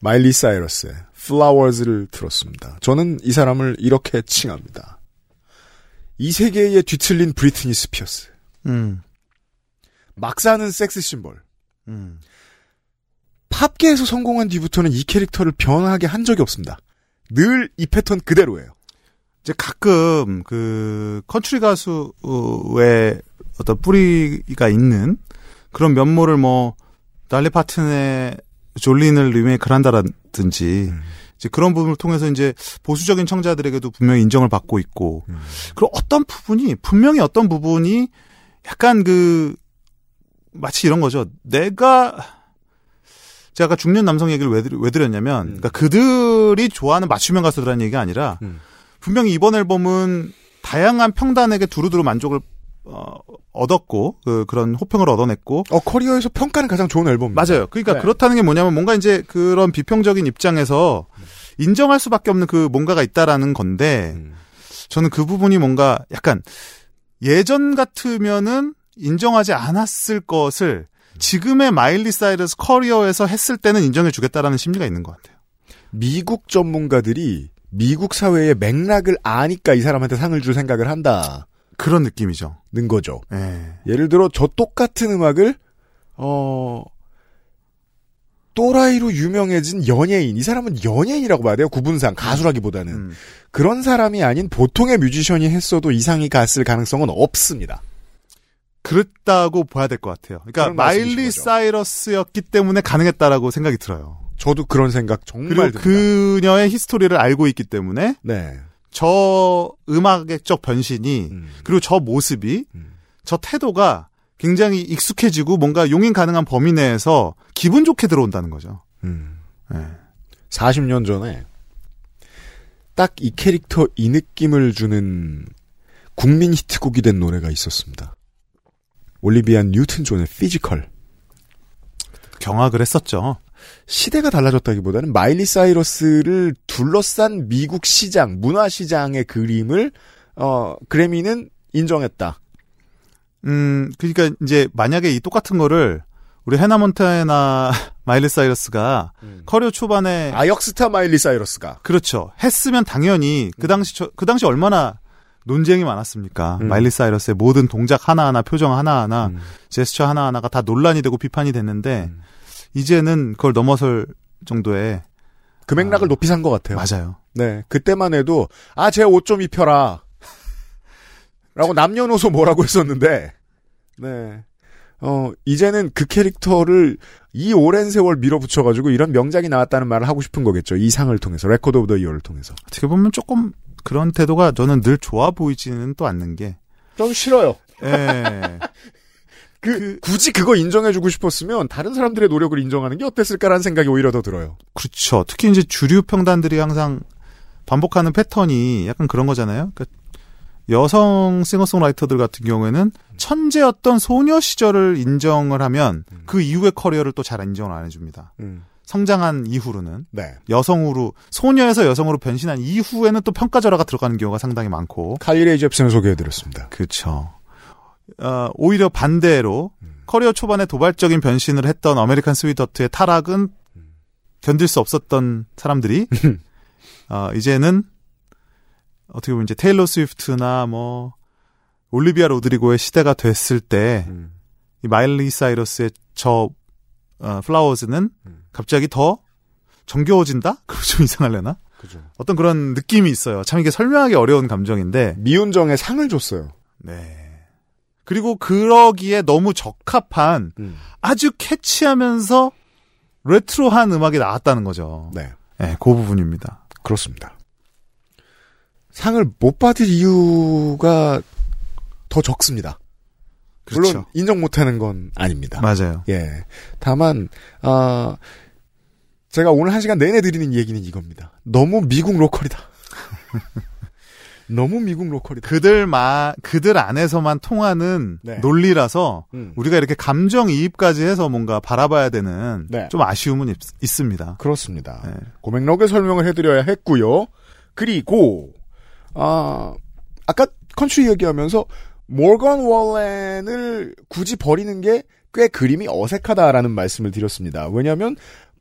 마일리 사이러스의 Flowers를 들었습니다. 저는 이 사람을 이렇게 칭합니다. 이 세계에 뒤틀린 브리트니 스피어스. 음, 막 사는 섹스 심볼. 음. 팝계에서 성공한 뒤부터는 이 캐릭터를 변하게 한 적이 없습니다. 늘 이 패턴 그대로예요. 이제 가끔 그 컨트리 가수의 어떤 뿌리가 있는 그런 면모를 뭐 달리 파튼의 Jolene을 리메이크를 한다라든지 이제 그런 부분을 통해서 이제 보수적인 청자들에게도 분명히 인정을 받고 있고 그리고 어떤 부분이 분명히 어떤 부분이 약간 그 마치 이런 거죠. 내가 제가 아까 중년 남성 얘기를 왜, 드- 왜 드렸냐면 그러니까 그들이 좋아하는 맞춤형 가수들이라는 얘기가 아니라 음. 분명히 이번 앨범은 다양한 평단에게 두루두루 만족을 어, 얻었고 그, 그런 호평을 얻어냈고 어, 커리어에서 평가는 가장 좋은 앨범입니다. 맞아요. 그러니까 네. 그렇다는 게 뭐냐면 뭔가 이제 그런 비평적인 입장에서 인정할 수밖에 없는 그 뭔가가 있다라는 건데 음. 저는 그 부분이 뭔가 약간 예전 같으면은 인정하지 않았을 것을 지금의 마일리 사이러스 커리어에서 했을 때는 인정해 주겠다라는 심리가 있는 것 같아요. 미국 전문가들이 미국 사회의 맥락을 아니까 이 사람한테 상을 줄 생각을 한다는 그런 느낌이죠. 거죠. 예. 예를 들어 저 똑같은 음악을 어 또라이로 유명해진 연예인 이 사람은 연예인이라고 봐야 돼요 구분상 가수라기보다는 음. 그런 사람이 아닌 보통의 뮤지션이 했어도 이상이 갔을 가능성은 없습니다. 그랬다고 봐야 될 것 같아요. 그러니까 마일리. 사이러스였기 때문에 가능했다라고 생각이 들어요. 저도 그런 생각 정말 그리고 듭니다. 그녀의 히스토리를 알고 있기 때문에 네. 저 음악적 변신이 음. 그리고 저 모습이 음. 저 태도가 굉장히 익숙해지고 뭔가 용인 가능한 범위 내에서 기분 좋게 들어온다는 거죠. 음. 예. 40년 전에 딱 이 캐릭터 이 느낌을 주는 국민 히트곡이 된 노래가 있었습니다. 올리비아 뉴튼 존의 Physical. 경악을 했었죠. 시대가 달라졌다기보다는 마일리 사이러스를 둘러싼 미국 시장, 문화 시장의 그림을 어 그래미는 인정했다. 음, 그러니까 이제 만약에 이 똑같은 거를 우리 해나 몬타나 마일리 사이러스가 커리어 초반에 아역스타 마일리 사이러스가 그렇죠. 했으면 당연히 그 당시 저- 그 당시 얼마나 논쟁이 많았습니까? 음. 마일리 사이러스의 모든 동작 하나하나 표정 하나하나 음. 제스처 하나하나가 다 논란이 되고 비판이 됐는데 음. 이제는 그걸 넘어설 정도의 그 맥락을 높이 산 것 같아요. 맞아요. 네, 그때만 해도 아 제 옷 좀 입혀라. 라고 남녀노소 뭐라고 했었는데, 네. 어, 이제는 그 캐릭터를 이 오랜 세월 밀어붙여가지고 이런 명작이 나왔다는 말을 하고 싶은 거겠죠. 이 상을 통해서, Record of the Year를 통해서. 어떻게 보면 조금 그런 태도가 저는 늘 좋아 보이지는 또 않는 게 좀 싫어요. 예. 그, 굳이 그거 인정해주고 싶었으면 다른 사람들의 노력을 인정하는 게 어땠을까라는 생각이 오히려 더 들어요. 그렇죠. 특히 이제 주류 평단들이 항상 반복하는 패턴이 약간 그런 거잖아요. 그러니까 여성 싱어송라이터들 같은 경우에는 천재였던 소녀 시절을 인정을 하면 그 이후의 커리어를 또 잘 인정을 안 해줍니다. 음. 성장한 이후로는 네. 여성으로 소녀에서 여성으로 변신한 이후에는 또 평가절하가 들어가는 경우가 상당히 많고 칼리레이 잽슨을 소개해드렸습니다. 그렇죠. 어, 오히려 반대로 커리어 초반에 도발적인 변신을 했던 American sweetheart의 타락은 견딜 수 없었던 사람들이 어, 이제는 어떻게 보면 이제 테일러 스위프트나 뭐 올리비아 로드리고의 시대가 됐을 때이 음. 마일리 사이러스의 저 어, Flowers는 음. 갑자기 더 정겨워진다? 그럼 좀 이상할려나? 그죠. 어떤 그런 느낌이 있어요. 참 이게 설명하기 어려운 감정인데 미운정에 상을 줬어요. 네. 그리고 그러기에 너무 적합한 음. 아주 캐치하면서 레트로한 음악이 나왔다는 거죠. 네. 네, 그 부분입니다. 그렇습니다. 상을 못 받을 이유가 더 적습니다. 물론 그렇죠. 인정 못하는 건 아닙니다. 맞아요. 예. 다만 아 제가 오늘 한 시간 내내 드리는 얘기는 이겁니다. 너무 미국 로컬이다. 너무 미국 로컬이다. 그들 마 그들 안에서만 통하는 네. 논리라서 음. 우리가 이렇게 감정 이입까지 해서 뭔가 바라봐야 되는 네. 좀 아쉬움은 있, 습니다 그렇습니다. 네. 고맥락을 설명을 해드려야 했고요. 그리고 아 아까 컨츄리 얘기하면서 모건 월렌을 굳이 버리는 게 꽤 그림이 어색하다라는 말씀을 드렸습니다. 왜냐하면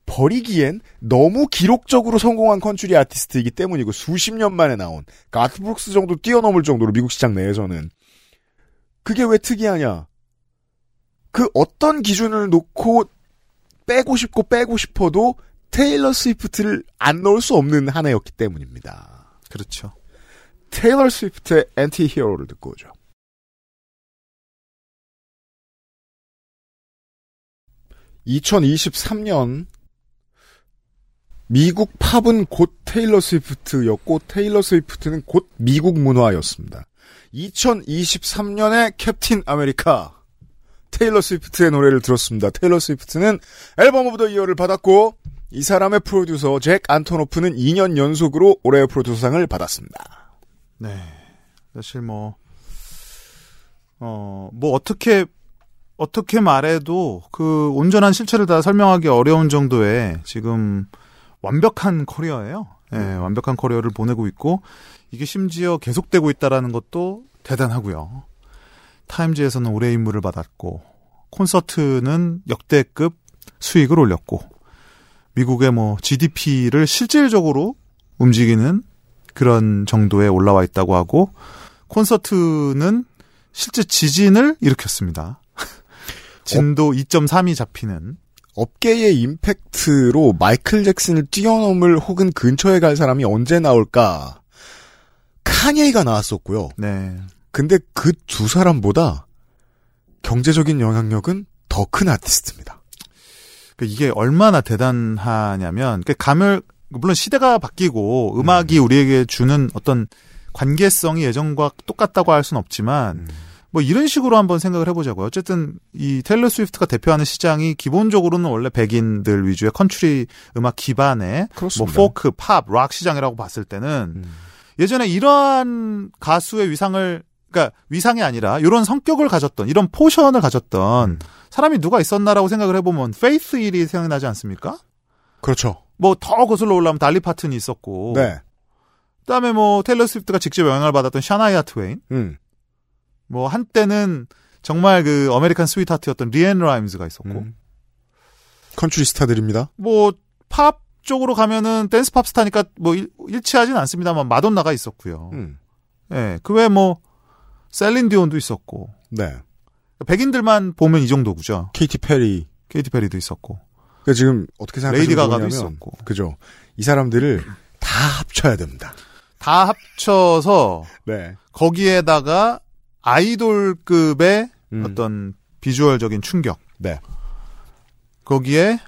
버리기엔 너무 기록적으로 성공한 컨츄리 아티스트이기 때문이고 수십 년 만에 나온 가스 브룩스 정도 뛰어넘을 정도로 미국 시장 내에서는 그게 왜 특이하냐? 그 어떤 기준을 놓고 빼고 싶고 빼고 싶어도 테일러 스위프트를 안 넣을 수 없는 한 해였기 때문입니다. 그렇죠. 테일러 스위프트의 Anti-Hero를 듣고 오죠. (2023년) 미국 팝은 곧 테일러 스위프트였고 테일러 스위프트는 곧 미국 문화였습니다. 2023년에 캡틴 아메리카 테일러 스위프트의 노래를 들었습니다. 테일러 스위프트는 Album of the Year를 받았고 이 사람의 프로듀서 잭 안토노프는 2년 연속으로 올해의 프로듀서상을 받았습니다. 네. 사실 뭐, 어, 뭐 어떻게, 어떻게 말해도 그 온전한 실체를 다 설명하기 어려운 정도의 지금 완벽한 커리어예요. 예, 완벽한 커리어를 보내고 있고 이게 심지어 계속되고 있다라는 것도 대단하고요. 타임즈에서는 올해 인물을 받았고 콘서트는 역대급 수익을 올렸고 미국의 뭐 GDP를 실질적으로 움직이는 그런 정도에 올라와 있다고 하고 콘서트는 실제 지진을 일으켰습니다. 진도 2.3이 잡히는 업계의 임팩트로 마이클 잭슨을 뛰어넘을 혹은 근처에 갈 사람이 언제 나올까? 카니에가 나왔었고요. 네. 근데 그 두 사람보다 경제적인 영향력은 더 큰 아티스트입니다. 그 이게 얼마나 대단하냐면 그 감을 물론 시대가 바뀌고 음악이 우리에게 주는 어떤 관계성이 예전과 똑같다고 할 수는 없지만 음. 뭐 이런 식으로 한번 생각을 해보자고요. 어쨌든 이 테일러 스위프트가 대표하는 시장이 기본적으로는 원래 백인들 위주의 컨트리 음악 기반의 뭐 그렇습니다. 포크, 팝, 락 시장이라고 봤을 때는 음. 예전에 이러한 가수의 위상을 그러니까 위상이 아니라 이런 성격을 가졌던 이런 포션을 가졌던 사람이 누가 있었나라고 생각을 해보면 페이스 힐이 생각나지 않습니까? 그렇죠. 뭐 더 거슬러 올라오면 달리 파튼이 있었고, 네. 그다음에 뭐 테일러 스위프트가 직접 영향을 받았던 샤나이아 트웨인, 음. 뭐 한때는 정말 그 American sweetheart였던 리앤 라임즈가 있었고, 음. 컨츄리 스타들입니다. 뭐 팝 쪽으로 가면은 댄스 팝 스타니까 뭐 일, 일치하진 않습니다만 마돈나가 있었고요. 음. 예, 그 외에 뭐 셀린 디온도 있었고 네. 백인들만 보면 이 정도구죠. 케이티 페리. 케이티 페리도 있었고 그러니까 지금 어떻게 생각하시면 레이디 가가도 있었고 그죠. 이 사람들을 다 합쳐야 됩니다. 다 합쳐서 네. 거기에다가 아이돌급의 음. 어떤 비주얼적인 충격. 네. 거기에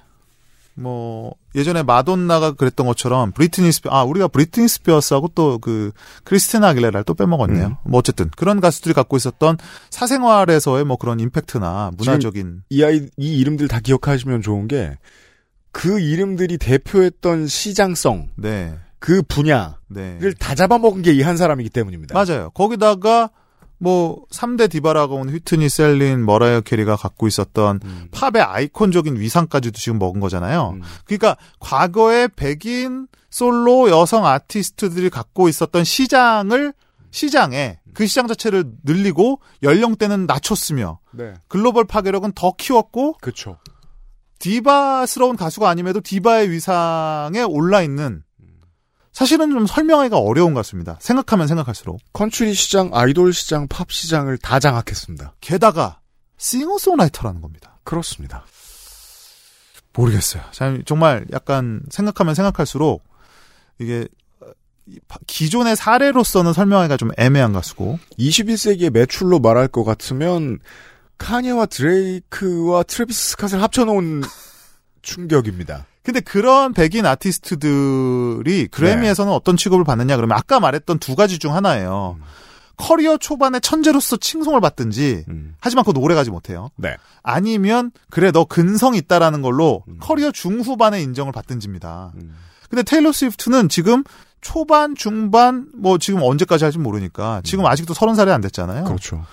뭐 예전에 마돈나가 그랬던 것처럼 브리트니 스피 아 우리가 브리트니 스피어스하고 또 그 크리스티나 아길레라를 또 빼먹었네요. 음. 뭐 어쨌든 그런 가수들이 갖고 있었던 사생활에서의 뭐 그런 임팩트나 문화적인 이 아이 이 이름들 다 기억하시면 좋은 게 그 이름들이 대표했던 시장성, 네. 그 분야를 네. 다 잡아먹은 게 이 한 사람이기 때문입니다. 맞아요. 거기다가 뭐 3대 디바라고 하는 휘트니 셀린 머라이어 캐리가 갖고 있었던 음. 팝의 아이콘적인 위상까지도 지금 먹은 거잖아요. 음. 그러니까 과거에 백인 솔로 여성 아티스트들이 갖고 있었던 시장을 시장에 그 시장 자체를 늘리고 연령대는 낮췄으며 네. 글로벌 파괴력은 더 키웠고 그렇죠. 디바스러운 가수가 아님에도 디바의 위상에 올라 있는 사실은 좀 설명하기가 어려운 가수입니다. 생각하면 생각할수록 컨츄리 시장, 아이돌 시장, 팝 시장을 다 장악했습니다. 게다가 싱어송라이터라는 겁니다. 그렇습니다. 모르겠어요. 참 정말 약간 생각하면 생각할수록 이게 기존의 사례로서는 설명하기가 좀 애매한 가수고 21세기의 매출로 말할 것 같으면 칸예와 드레이크와 트래비스 스캇을 합쳐놓은 충격입니다. 근데 그런 백인 아티스트들이 그래미에서는 어떤 취급을 받느냐 그러면 아까 말했던 두 가지 중 하나예요. 음. 커리어 초반에 천재로서 칭송을 받든지 음. 하지만 그건 오래 가지 못해요. 네. 아니면 그래 너 근성 있다라는 걸로 음. 커리어 중후반에 인정을 받든지입니다. 음. 근데 테일러 스위프트는 지금 초반, 중반, 뭐 지금 언제까지 할지 모르니까 지금 아직도 서른 살이 안 됐잖아요. 음. 그렇죠.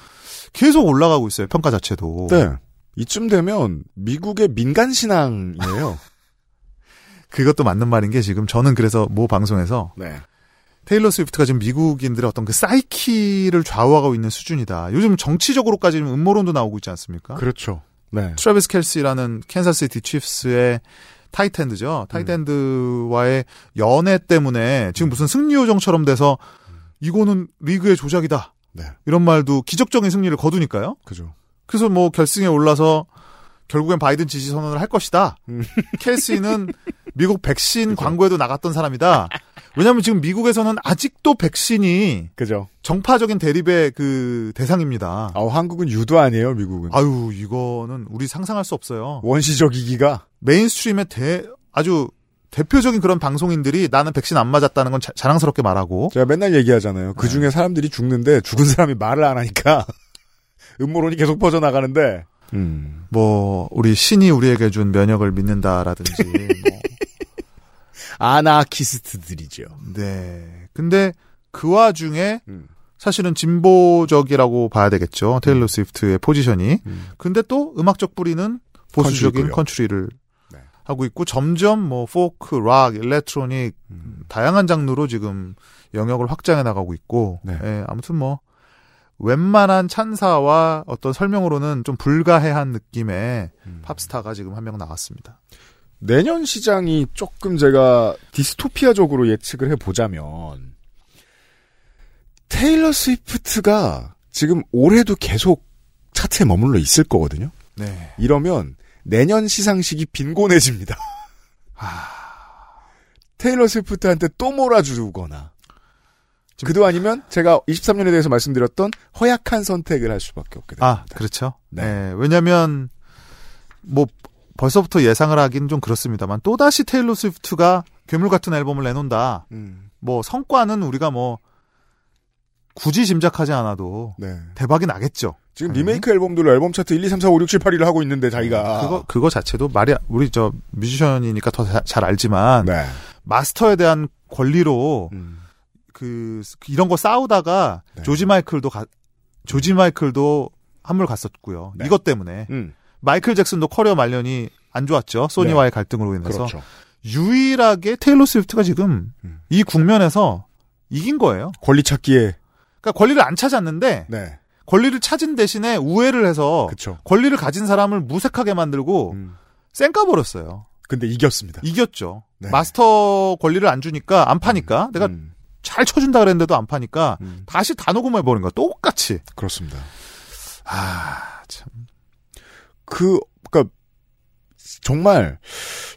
계속 올라가고 있어요. 평가 자체도. 네. 이쯤 되면 미국의 민간 신앙이에요. 그것도 맞는 말인 게 지금 저는 그래서 모 방송에서 네. 테일러 스위프트가 지금 미국인들의 어떤 그 사이키를 좌우하고 있는 수준이다. 요즘 정치적으로까지 좀 음모론도 나오고 있지 않습니까? 그렇죠. 네. 트래비스 켈시라는 캔사스시티 치프스의 tight end죠. tight end와의 연애 때문에 지금 무슨 승리 요정처럼 돼서 이거는 리그의 조작이다. 네. 이런 말도 기적적인 승리를 거두니까요. 그죠. 그래서 뭐 결승에 올라서 결국엔 바이든 지지 선언을 할 것이다. 음. 켈시는 미국 백신 광고에도 나갔던 사람이다. 왜냐하면 지금 미국에서는 아직도 백신이 그죠. 정파적인 대립의 그 대상입니다. 아, 한국은 유도 아니에요, 미국은. 아유 이거는 우리 상상할 수 없어요. 원시적 이기가. mainstream의 대 아주 대표적인 그런 방송인들이 나는 백신 안 맞았다는 건 자, 자랑스럽게 말하고 제가 맨날 얘기하잖아요. 그 중에 사람들이 죽는데 죽은 사람이 말을 안 하니까 음모론이 계속 퍼져나가는데. 음. 뭐 우리 신이 우리에게 준 면역을 믿는다라든지 뭐 아나키스트들이죠. 네. 근데 그 와중에 음. 사실은 진보적이라고 봐야 되겠죠. 테일러 스위프트의 포지션이. 음. 근데 또 음악적 뿌리는 보수적인 컨트리고요. 컨트리를 네. 하고 있고 점점 뭐 포크, 락, electronic 음. 다양한 장르로 지금 영역을 확장해 나가고 있고 네. 예, 아무튼 뭐 웬만한 찬사와 어떤 설명으로는 좀 불가해한 느낌의 음. 팝스타가 지금 한 명 나왔습니다. 내년 시장이 조금 제가 디스토피아적으로 예측을 해보자면 테일러 스위프트가 지금 올해도 계속 차트에 머물러 있을 거거든요. 네. 이러면 내년 시상식이 빈곤해집니다. 테일러 스위프트한테 또 몰아주거나 그도 아니면 제가 23년에 대해서 말씀드렸던 허약한 선택을 할 수밖에 없게 됩니다. 아, 그렇죠. 네. 네. 왜냐면 뭐 벌써부터 예상을 하기는 좀 그렇습니다만 또다시 테일러 스위프트가 괴물 같은 앨범을 내놓는다. 음, 뭐 성과는 우리가 뭐 굳이 짐작하지 않아도 네. 대박이 나겠죠. 지금 당연히. 리메이크 앨범들로 앨범 차트 1, 2, 3, 4, 5, 6, 7, 8위를 하고 있는데 자기가 그거 그거 자체도 말이 우리 저 뮤지션이니까 더 잘 알지만 네. 마스터에 대한 권리로 음, 그 이런 거 싸우다가 네. 조지 마이클도 가- 조지 마이클도 한물 갔었고요. 네. 이것 때문에 음. 마이클 잭슨도 커리어 말년이 안 좋았죠. 소니와의 갈등으로 인해서 그렇죠. 유일하게 테일러 스위프트가 지금 음. 이 국면에서 이긴 거예요. 권리 찾기에 그러니까 권리를 안 찾았는데 네. 권리를 찾은 대신에 우회를 해서 그렇죠. 권리를 가진 사람을 무색하게 만들고 음. 쌩까 버렸어요. 근데 이겼습니다. 이겼죠. 네. 마스터 권리를 안 주니까 안 파니까 내가 음. 잘 쳐준다 그랬는데도 안 파니까 음. 다시 다 녹음해 버린 거야. 똑같이. 그렇습니다. 아 참. 그, 그니까, 정말,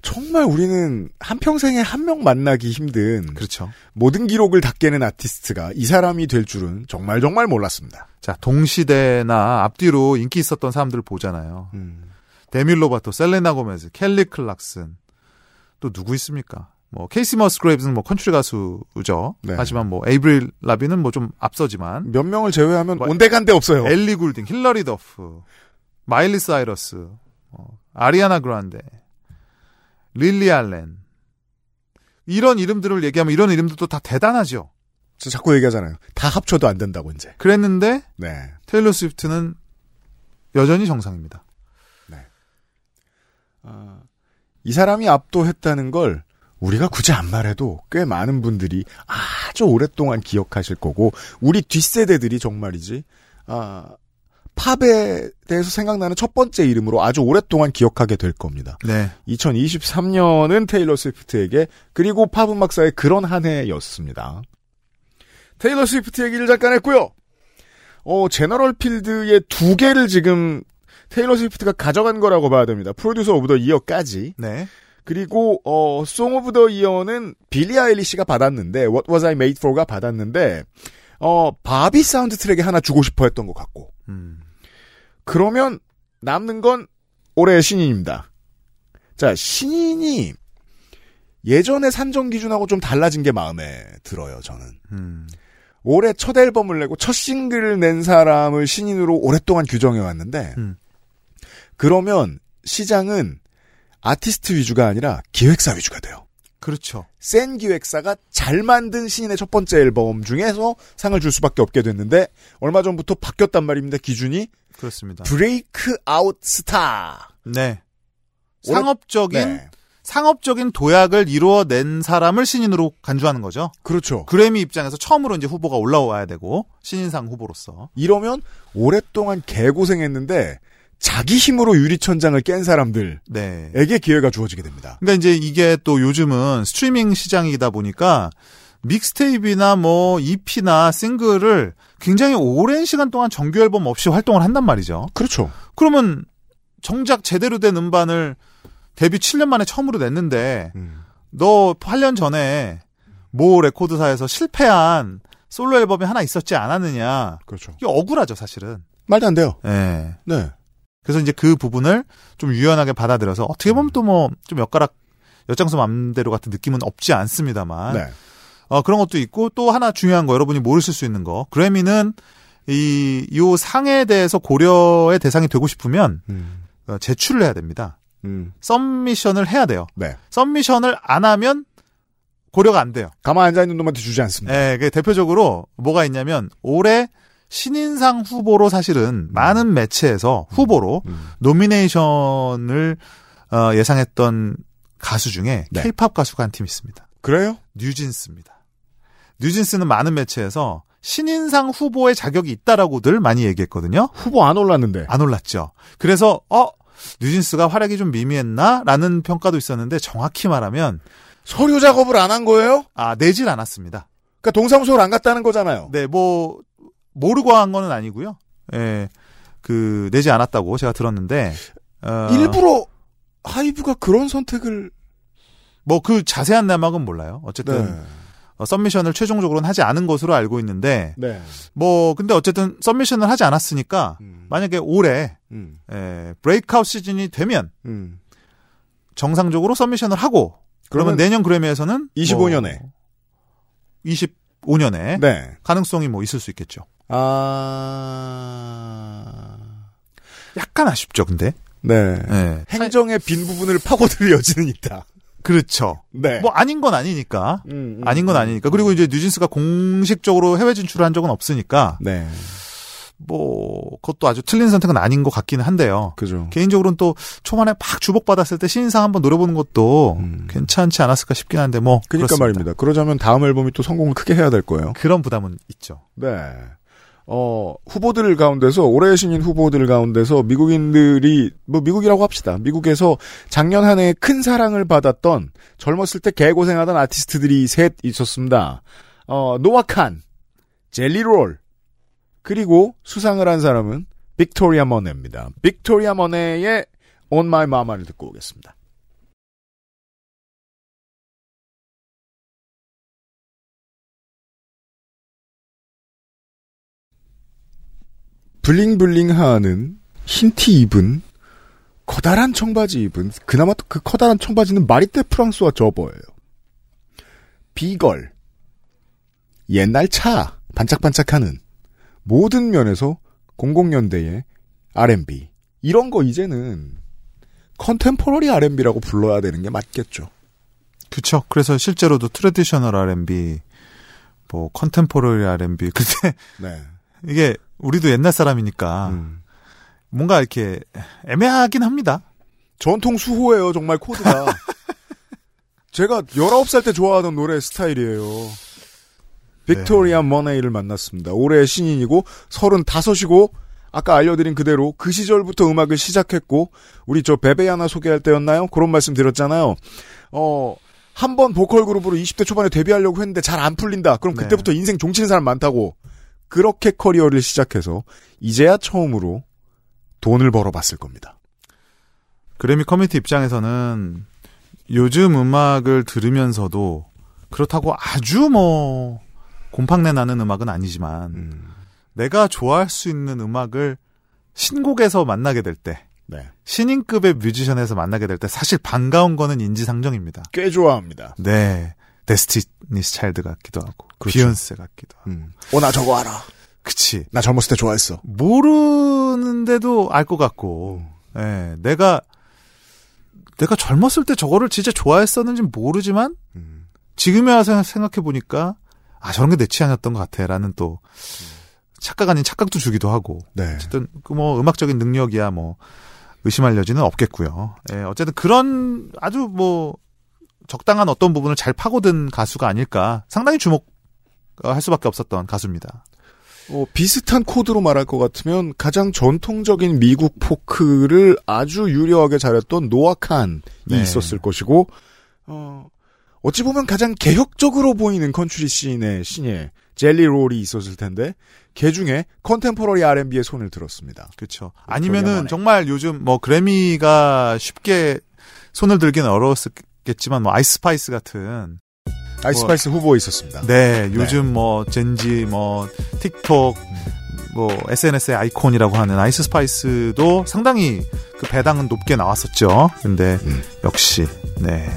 정말 우리는 한평생에 한 명 만나기 힘든 그렇죠. 모든 기록을 다 깨는 아티스트가 이 사람이 될 줄은 정말 정말 몰랐습니다. 자 동시대나 앞뒤로 인기 있었던 사람들 보잖아요. 음. 데미 로바토, 셀레나 고메즈, 켈리 클락슨 또 누구 있습니까? 뭐 케이시 머스그레이브는 뭐 컨트리 가수죠. 네. 하지만 뭐 에이브릴 라빈은 뭐 좀 앞서지만 몇 명을 제외하면 뭐- 온데간데 없어요. 엘리 굴딩, 힐러리 더프, 마일리 사이러스, 어, 아리아나 그란데, 릴리 알렌 이런 이름들을 얘기하면 이런 이름들도 다 대단하죠. 저 자꾸 얘기하잖아요. 다 합쳐도 안 된다고 이제. 그랬는데 네. 테일러 스위프트는 여전히 정상입니다. 아, 이 사람이 압도했다는 걸 우리가 굳이 안 말해도 꽤 많은 분들이 아주 오랫동안 기억하실 거고 우리 뒷세대들이 정말이지 아, 팝에 대해서 생각나는 첫 번째 이름으로 아주 오랫동안 기억하게 될 겁니다. 네. 2023년은 테일러 스위프트에게 그리고 팝 음악사의 그런 한 해였습니다. 테일러 스위프트 얘기를 잠깐 했고요. 어, general field의 두 개를 지금 테일러 스위프트가 가져간 거라고 봐야 됩니다. Producer of the Year까지. 네. 그리고 어, Song of the Year는 빌리 아일리시가 받았는데 What Was I Made For가 받았는데 어, 바비 사운드 트랙에 하나 주고 싶어 했던 것 같고. 음. 그러면 남는 건 올해의 신인입니다. 자, 신인이 예전의 산정 기준하고 좀 달라진 게 마음에 들어요, 저는. 음. 올해 첫 앨범을 내고 첫 싱글을 낸 사람을 신인으로 오랫동안 규정해 왔는데, 음. 그러면 시장은 아티스트 위주가 아니라 기획사 위주가 돼요. 그렇죠. 센 기획사가 잘 만든 신인의 첫 번째 앨범 중에서 상을 줄 수밖에 없게 됐는데, 얼마 전부터 바뀌었단 말입니다, 기준이. 그렇습니다. breakout star. 네. 상업적인 네. 상업적인 도약을 이루어낸 사람을 신인으로 간주하는 거죠. 그렇죠. 그래미 입장에서 처음으로 이제 후보가 올라와야 되고 신인상 후보로서 이러면 오랫동안 개고생했는데 자기 힘으로 유리천장을 깬 사람들에게 네. 기회가 주어지게 됩니다. 그러니까 이제 이게 또 요즘은 스트리밍 시장이다 보니까 믹스테이프나 뭐 EP나 싱글을 굉장히 오랜 시간 동안 정규 앨범 없이 활동을 한단 말이죠. 그렇죠. 그러면 정작 제대로 된 음반을 데뷔 7년 만에 처음으로 냈는데 음. 너 8년 전에 모 레코드사에서 실패한 솔로 앨범이 하나 있었지 않았느냐. 그렇죠. 이게 억울하죠, 사실은. 말도 안 돼요. 예. 네. 그래서 이제 그 부분을 좀 유연하게 받아들여서 어떻게 보면 또 뭐 좀 엿가락 엿장수 맘대로 같은 느낌은 없지 않습니다만 네. 어, 그런 것도 있고 또 하나 중요한 거 여러분이 모르실 수 있는 거 그래미는 이 요 상에 대해서 고려의 대상이 되고 싶으면 음. 어, 제출을 해야 됩니다. 음. 썸미션을 해야 돼요. 네. 썸미션을 안 하면 고려가 안 돼요. 가만 앉아 있는 놈한테 주지 않습니다. 예, 그 대표적으로 뭐가 있냐면 올해 신인상 후보로 사실은 많은 매체에서 후보로 음. 노미네이션을 어, 예상했던 가수 중에 네. 케이팝 가수가 한 팀 있습니다. 그래요? 뉴진스입니다. 뉴진스는 많은 매체에서 신인상 후보의 자격이 있다라고들 많이 얘기했거든요. 후보 안 올랐는데. 안 올랐죠. 그래서 어 뉴진스가 활약이 좀 미미했나라는 평가도 있었는데 정확히 말하면 서류 작업을 안 한 거예요? 아 내질 않았습니다. 그러니까 동사무소를 안 갔다는 거잖아요. 네, 뭐 모르고 한 거는 아니고요. 예, 그 내지 않았다고 제가 들었는데 어, 일부러 하이브가 그런 선택을 뭐 그 자세한 내막은 몰라요. 어쨌든 네. 어, 썸미션을 최종적으로는 하지 않은 것으로 알고 있는데 네. 뭐 근데 어쨌든 썸미션을 하지 않았으니까 음. 만약에 올해 음. 에, 브레이크아웃 시즌이 되면 음. 정상적으로 썸미션을 하고 그러면 그러면 내년 그래미에서는 25년에. 25년에 네. 가능성이 뭐 있을 수 있겠죠. 아. 약간 아쉽죠, 근데. 네. 예. 행정의 빈 부분을 파고들 여지는 있다. 그렇죠. 네. 뭐 아닌 건 아니니까. 음, 음, 아닌 건 음. 아니니까. 그리고 이제 뉴진스가 공식적으로 해외 진출을 한 적은 없으니까 네. 뭐 그것도 아주 틀린 선택은 아닌 것 같기는 한데요. 그죠. 개인적으로는 또 초반에 막 주목받았을 때 신인상 한번 노려보는 것도 음. 괜찮지 않았을까 싶긴 한데 뭐 그러니까 그렇습니다. 말입니다. 그러자면 다음 앨범이 또 성공을 크게 해야 될 거예요. 그런 부담은 있죠. 네. 어, 후보들 가운데서, 올해 신인 후보들 가운데서 미국인들이, 뭐 미국이라고 합시다. 미국에서 작년 한 해 큰 사랑을 받았던 젊었을 때 개고생하던 아티스트들이 셋 있었습니다. 어, 노아 칸, 젤리롤, 그리고 수상을 한 사람은 빅토리아 모네입니다. 빅토리아 모네의 On My Mama를 듣고 오겠습니다. bling bling하는 흰 티 입은 커다란 청바지 입은 그나마 또그 커다란 청바지는 마리떼 프랑소와 저버예요. B-girl 옛날 차 반짝반짝하는 모든 면에서 00년대의 R&B 이런 거 이제는 contemporary R&B라고 불러야 되는 게 맞겠죠. 그쵸. 그래서 실제로도 traditional R&B, 뭐 contemporary R&B 그때 네. 이게 우리도 옛날 사람이니까 음. 뭔가 이렇게 애매하긴 합니다. 전통 수호예요, 정말 코드가. 제가 19살 때 좋아하던 노래 스타일이에요. 빅토리아 모네이를 만났습니다. 올해 신인이고 35이고 아까 알려드린 그대로 그 시절부터 음악을 시작했고 우리 저 베베야나 소개할 때였나요? 그런 말씀 드렸잖아요. 어, 한 번 보컬 그룹으로 20대 초반에 데뷔하려고 했는데 잘 안 풀린다. 그럼 네. 그때부터 인생 종치는 사람 많다고. 그렇게 커리어를 시작해서 이제야 처음으로 돈을 벌어봤을 겁니다. 그래미 커뮤니티 입장에서는 요즘 음악을 들으면서도 그렇다고 아주 뭐 곰팡내 나는 음악은 아니지만 음, 내가 좋아할 수 있는 음악을 신곡에서 만나게 될 때, 네. 신인급의 뮤지션에서 만나게 될 때 사실 반가운 거는 인지상정입니다. 꽤 좋아합니다. 네. 데스티니스 차일드 같기도 하고, 그렇죠. 비욘세 같기도 하고. 음. 어, 나 저거 알아. 그치. 나 젊었을 때 좋아했어. 모르는데도 알 것 같고, 예, 내가, 내가 젊었을 때 저거를 진짜 좋아했었는지 모르지만, 음. 지금에 와서 생각해 보니까, 아, 저런 게 내 취향이었던 것 같아. 라는 또, 착각 아닌 착각도 주기도 하고, 네. 어쨌든, 그 뭐, 음악적인 능력이야 뭐, 의심할 여지는 없겠고요. 예, 어쨌든 그런 아주 뭐, 적당한 어떤 부분을 잘 파고든 가수가 아닐까. 상당히 주목할 수밖에 없었던 가수입니다. 어, 비슷한 코드로 말할 것 같으면 가장 전통적인 미국 포크를 아주 유려하게 잘했던 노아칸이 네. 있었을 것이고, 어, 어찌 보면 가장 개혁적으로 보이는 country scene의 신예 젤리 롤이 있었을 텐데, 개 중에 contemporary R&B에 손을 들었습니다. 그렇죠. 아니면은. 정말 요즘 뭐 그래미가 쉽게 손을 들기는 어려웠겠지만 뭐 아이스파이스 같은 아이스파이스 후보에 있었습니다. 네 요즘 뭐 Gen Z 뭐 틱톡 뭐 SNS의 아이콘이라고 하는 아이스파이스도 상당히 그 배당은 높게 나왔었죠. 근데 음. 역시 네.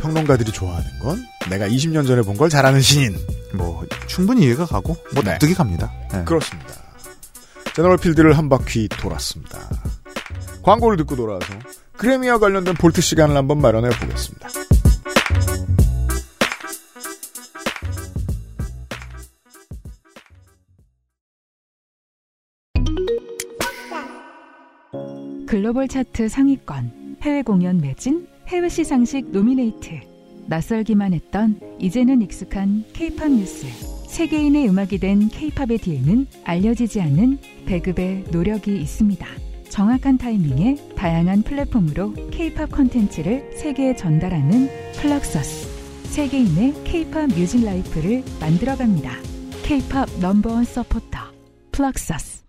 평론가들이 좋아하는 건 내가 20년 전에 본 걸 잘하는 신인. 뭐 충분히 이해가 가고 뭐 네. 납득이 갑니다. 네. 그렇습니다. general field를 한 바퀴 돌았습니다. 광고를 듣고 돌아와서 그래미와 관련된 vault 시간을 한번 마련해 보겠습니다. 글로벌 차트 상위권, 해외 공연 매진, 해외 시상식 노미네이트. 낯설기만 했던 이제는 익숙한 케이팝 뉴스. 세계인의 음악이 된 케이팝의 뒤에는 알려지지 않은 배급의 노력이 있습니다. 정확한 타이밍에 다양한 플랫폼으로 케이팝 콘텐츠를 세계에 전달하는 플럭서스. 세계인의 케이팝 music life를 만들어갑니다. 케이팝 넘버원 서포터 플럭서스.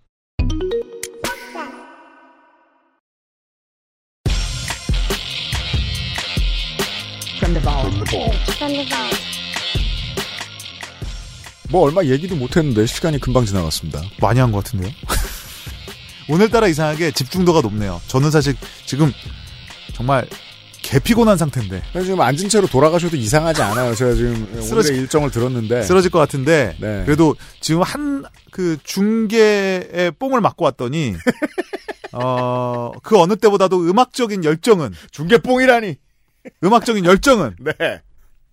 뭐 얼마 얘기도 못했는데 시간이 금방 지나갔습니다. 많이 한 것 같은데요. 오늘따라 이상하게 집중도가 높네요. 저는 사실 지금 정말 개 피곤한 상태인데 지금 앉은 채로 돌아가셔도 이상하지 않아요. 제가 지금 쓰러질- 오늘의 일정을 들었는데. 쓰러질 것 같은데 네. 그래도 지금 한 그 중계의 뽕을 맞고 왔더니 어 그 어느 때보다도 음악적인 열정은 중계 뽕이라니. 음악적인 열정은 네.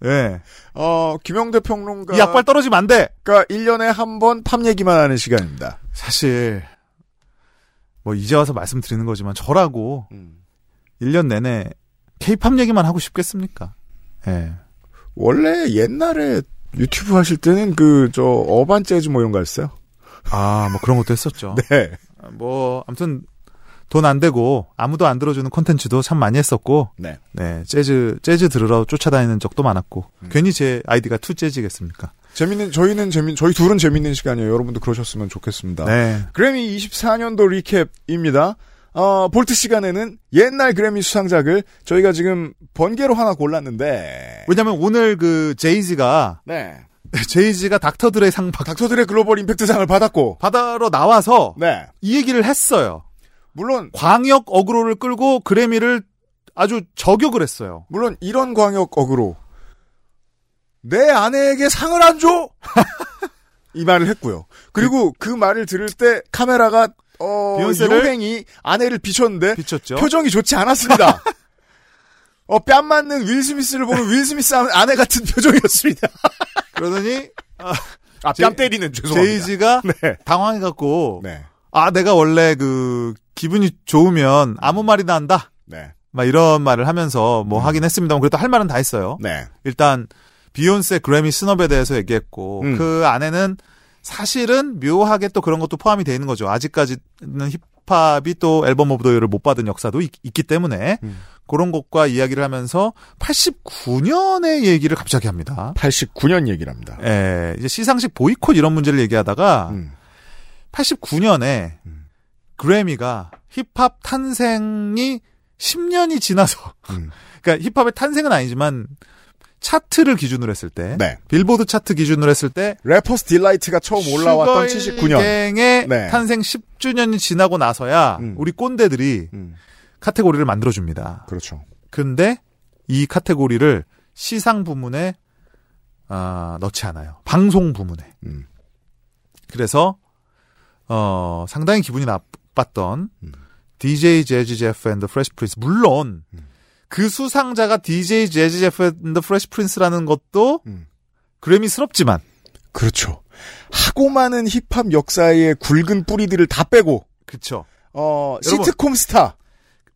예. 어, 김영대 평론가. 이 약발 떨어지면 안 돼! 가 1년에 한 번 팝 얘기만 하는 시간입니다. 사실, 뭐, 이제 와서 말씀드리는 거지만, 저라고 음. 1년 내내 케이팝 얘기만 하고 싶겠습니까? 예. 원래 옛날에 유튜브 하실 때는 그, 저, 어반 재즈 뭐 이런 거 했어요? 아, 뭐 그런 것도 했었죠. 네. 뭐, 아무튼, 돈 안 되고, 아무도 안 들어주는 콘텐츠도 참 많이 했었고, 네. 네, 재즈, 재즈 들으러 쫓아다니는 적도 많았고, 괜히 제 아이디가 투 재즈겠습니까? 재밌는, 저희는 재밌, 저희 둘은 재밌는 시간이에요. 여러분도 그러셨으면 좋겠습니다. 네. 그래미 24년도 recap입니다. 어, vault 시간에는 옛날 그래미 수상작을 저희가 지금 번개로 하나 골랐는데. 왜냐면 오늘 그, 제이지가, 네. 제이지가 닥터 드레 상 받, 닥터 드레 글로벌 임팩트상을 받았고. 받으러 나와서, 네. 이 얘기를 했어요. 물론, 광역 어그로를 끌고 그래미를 아주 저격을 했어요. 물론 이런 광역 어그로. 내 아내에게 상을 안 줘! 이 말을 했고요. 그리고 그, 말을 들을 때 카메라가, 어, 비욘세를- 요행이 아내를 비췄는데 비쳤죠. 표정이 좋지 않았습니다. 어, 뺨 맞는 윌 스미스를 보는 윌 스미스 아내 같은 표정이었습니다. 그러더니, 아, 제- 뺨 때리는 죄송합니다. 제이지가 네. 당황해갖고, 네. 아, 내가 원래 그, 기분이 좋으면 아무 말이나 한다. 네. 막 이런 말을 하면서 뭐 하긴 했습니다만 그래도 할 말은 다 했어요. 네. 일단 비욘세 그래미 snub에 대해서 얘기했고 음. 그 안에는 사실은 묘하게 또 그런 것도 포함이 돼 있는 거죠. 아직까지는 힙합이 또 Album of the Year를 못 받은 역사도 있기 때문에 음. 그런 것과 이야기를 하면서 89년의 얘기를 갑자기 합니다. 89년 얘기를 합니다. 예, 이제 시상식 보이콧 이런 문제를 얘기하다가 음. 89년에 음. 그래미가 힙합 탄생이 10년이 지나서 음. 그러니까 힙합의 탄생은 아니지만 차트를 기준으로 했을 때 네. 빌보드 차트 기준으로 했을 때 Rapper's Delight가 처음 올라왔던 79년. 의 네. 탄생 10주년이 지나고 나서야 음. 우리 꼰대들이 음. 카테고리를 만들어 줍니다. 그렇죠. 근데 이 카테고리를 시상 부문에 아, 넣지 않아요. 방송 부문에. 음. 그래서 어, 상당히 기분이 나빴던 음. DJ 재즈 제프 앤드 프레시 프린스 물론 음. 그 수상자가 DJ 재즈 제프 앤드 프레시 프린스라는 것도 음. 그래미스럽지만 그렇죠. 하고 많은 힙합 역사의 굵은 뿌리들을 다 빼고 그쵸 어. 시트콤 스타.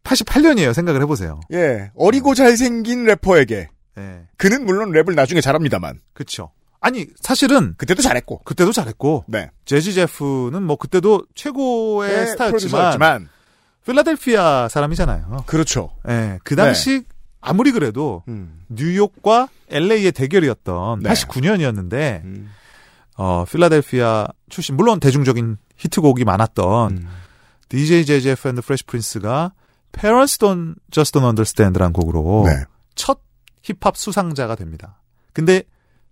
88년이에요 생각을 해 보세요 예. 어리고 잘생긴 래퍼에게 예 그는 물론 랩을 나중에 잘합니다만 그쵸 아니 사실은 그때도 잘했고. 그때도 잘했고 네. 재즈 제프는 뭐 그때도 최고의 네, 스타였지만. 필라델피아 사람이잖아요 그렇죠. 예, 그 당시 아무리 그래도 음. 뉴욕과 LA의 대결이었던 네. 89년이었는데 음. 어 필라델피아 출신 물론 대중적인 히트곡이 많았던 음. DJ JJF and the Fresh Prince가 Parents Don't Just Don't Understand라는 곡으로 네. 첫 힙합 수상자가 됩니다. 근데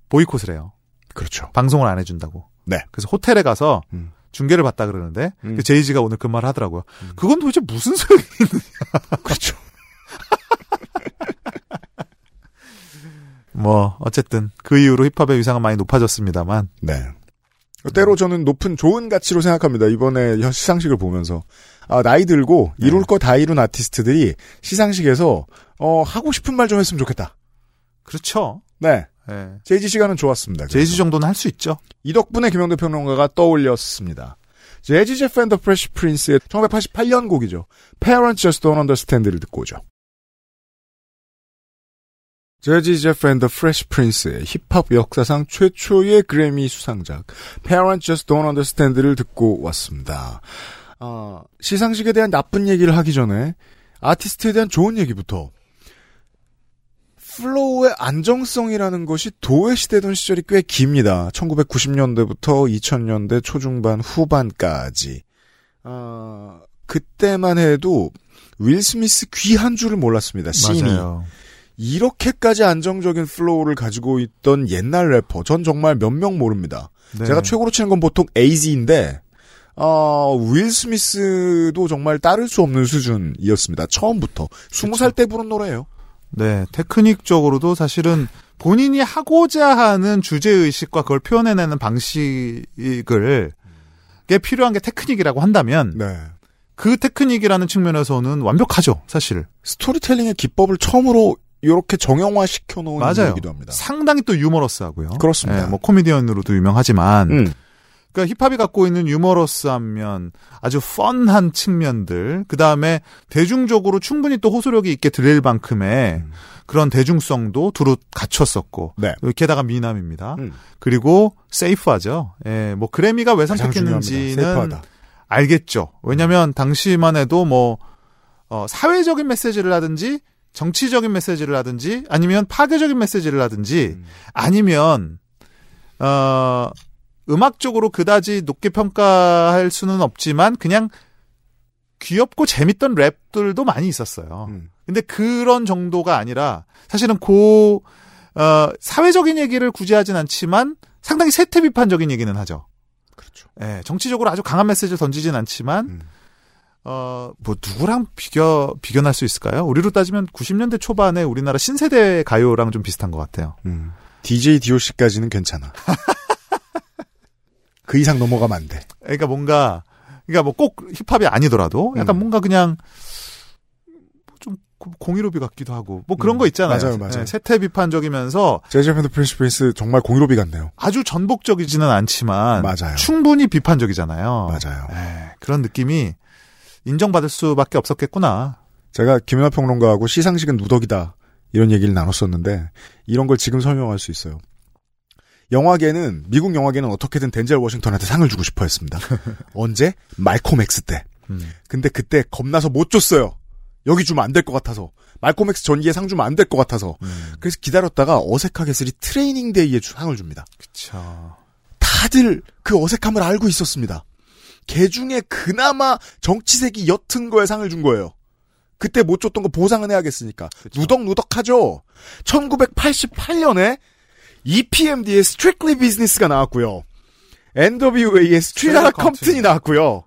보이콧을 해요. 그렇죠. 방송을 안 해준다고. 네. 그래서 호텔에 가서 음. 중계를 받다 그러는데 음. 그 제이지가 오늘 그 말을 하더라고요. 그건 도대체 무슨 소용이 그렇죠. 뭐 어쨌든 그 이후로 힙합의 위상은 많이 높아졌습니다만 네. 때로 저는 높은 좋은 가치로 생각합니다. 이번에 시상식을 보면서 아, 나이 들고 네. 이룰 거 다 이룬 아티스트들이 시상식에서 어, 하고 싶은 말 좀 했으면 좋겠다. 그렇죠. 네. 예. 제이지 시간은 좋았습니다. 제이지 정도는 할 수 있죠. 이 덕분에 김영대 평론가가 떠올렸습니다. 재즈 제프 앤더 프레시 프린스의 1988년 곡이죠. Parents Just Don't Understand를 듣고 오죠. 재즈 제프 앤더 프레시 프린스의 힙합 역사상 최초의 그래미 수상작 Parents Just Don't Understand를 듣고 왔습니다. 아, 시상식에 대한 나쁜 얘기를 하기 전에 아티스트에 대한 좋은 얘기부터 flow의 안정성이라는 것이 도외시되던 시절이 꽤 깁니다. 1990년대부터 2000년대 초중반 후반까지. 아, 그때만 해도 윌 스미스 귀한 줄을 몰랐습니다. 씬이. 이렇게까지 안정적인 flow를 가지고 있던 옛날 래퍼. 전 정말 몇 명 모릅니다. 네. 제가 최고로 치는 건 보통 AZ인데, 어, 윌 스미스도 정말 따를 수 없는 수준이었습니다. 처음부터. 20살 때 부른 노래예요. 네, 테크닉적으로도 사실은 본인이 하고자 하는 주제 의식과 그걸 표현해내는 방식을 게 필요한 게 테크닉이라고 한다면 네. 그 테크닉이라는 측면에서는 완벽하죠, 사실. 스토리텔링의 기법을 처음으로 이렇게 정형화 시켜놓은 맞아요. 인물이기도 합니다. 상당히 또 유머러스하고요. 그렇습니다. 예, 뭐 코미디언으로도 유명하지만 음. 그러니까 힙합이 갖고 있는 유머러스한 면, 아주 펀한 측면들, 그 다음에 대중적으로 충분히 또 호소력이 있게 들릴 만큼의 음. 그런 대중성도 두루 갖췄었고, 네. 게다가 미남입니다. 음. 그리고 세이프하죠. 예, 뭐 그래미가 왜. 선택했는지는. 알겠죠. 왜냐하면 당시만 해도 뭐 어, 사회적인 메시지를 하든지 정치적인 메시지를 하든지 아니면 파괴적인 메시지를 하든지 음. 아니면 어 음악적으로 그다지 높게 평가할 수는 없지만 그냥 귀엽고 재밌던 랩들도 많이 있었어요. 음. 근데 그런 정도가 아니라 사실은 고 어, 사회적인 얘기를 굳이 하진 않지만 상당히 세태 비판적인 얘기는 하죠. 그렇죠. 예, 정치적으로 아주 강한 메시지를 던지진 않지만 음. 어, 뭐 누구랑 비교 비교할 수 있을까요? 우리로 따지면 90년대 초반에 우리나라 신세대 가요랑 좀 비슷한 것 같아요. 음. DJ DOC까지는 괜찮아. 그 이상 넘어가면 안 돼. 그러니까 뭔가 그러니까 뭐 꼭 힙합이 아니더라도 약간 음. 뭔가 그냥 좀 공일오비 같기도 하고 뭐 그런 음, 거 있잖아요. 맞아요, 맞아요. 예, 세태 비판적이면서 재지 제프 앤드 프레시 프린스 정말 공일오비 같네요. 아주 전복적이지는 않지만 맞아요. 충분히 비판적이잖아요. 맞아요. 예, 그런 느낌이 인정받을 수밖에 없었겠구나. 제가 김영대 평론가하고 시상식은 누덕이다 이런 얘기를 나눴었는데 이런 걸 지금 설명할 수 있어요. 영화계는 미국 영화계는 어떻게든 덴젤 워싱턴한테 상을 주고 싶어 했습니다. 언제? 말콤 엑스 때. 음. 근데 그때 겁나서 못 줬어요. 여기 주면 안 될 것 같아서. 말콤 엑스 전기에 상 주면 안 될 것 같아서. 음. 그래서 기다렸다가 어색하게 쓰리 Training Day에 주- 상을 줍니다. 그쵸. 다들 그 어색함을 알고 있었습니다. 개 중에 그나마 정치색이 옅은 거에 상을 준 거예요. 그때 못 줬던 거 보상은 해야겠으니까. 그쵸. 누덕누덕하죠. 1988년에 EPMD의 Strictly Business가 나왔고요. NWA의 Straight Outta Compton이 나왔고요.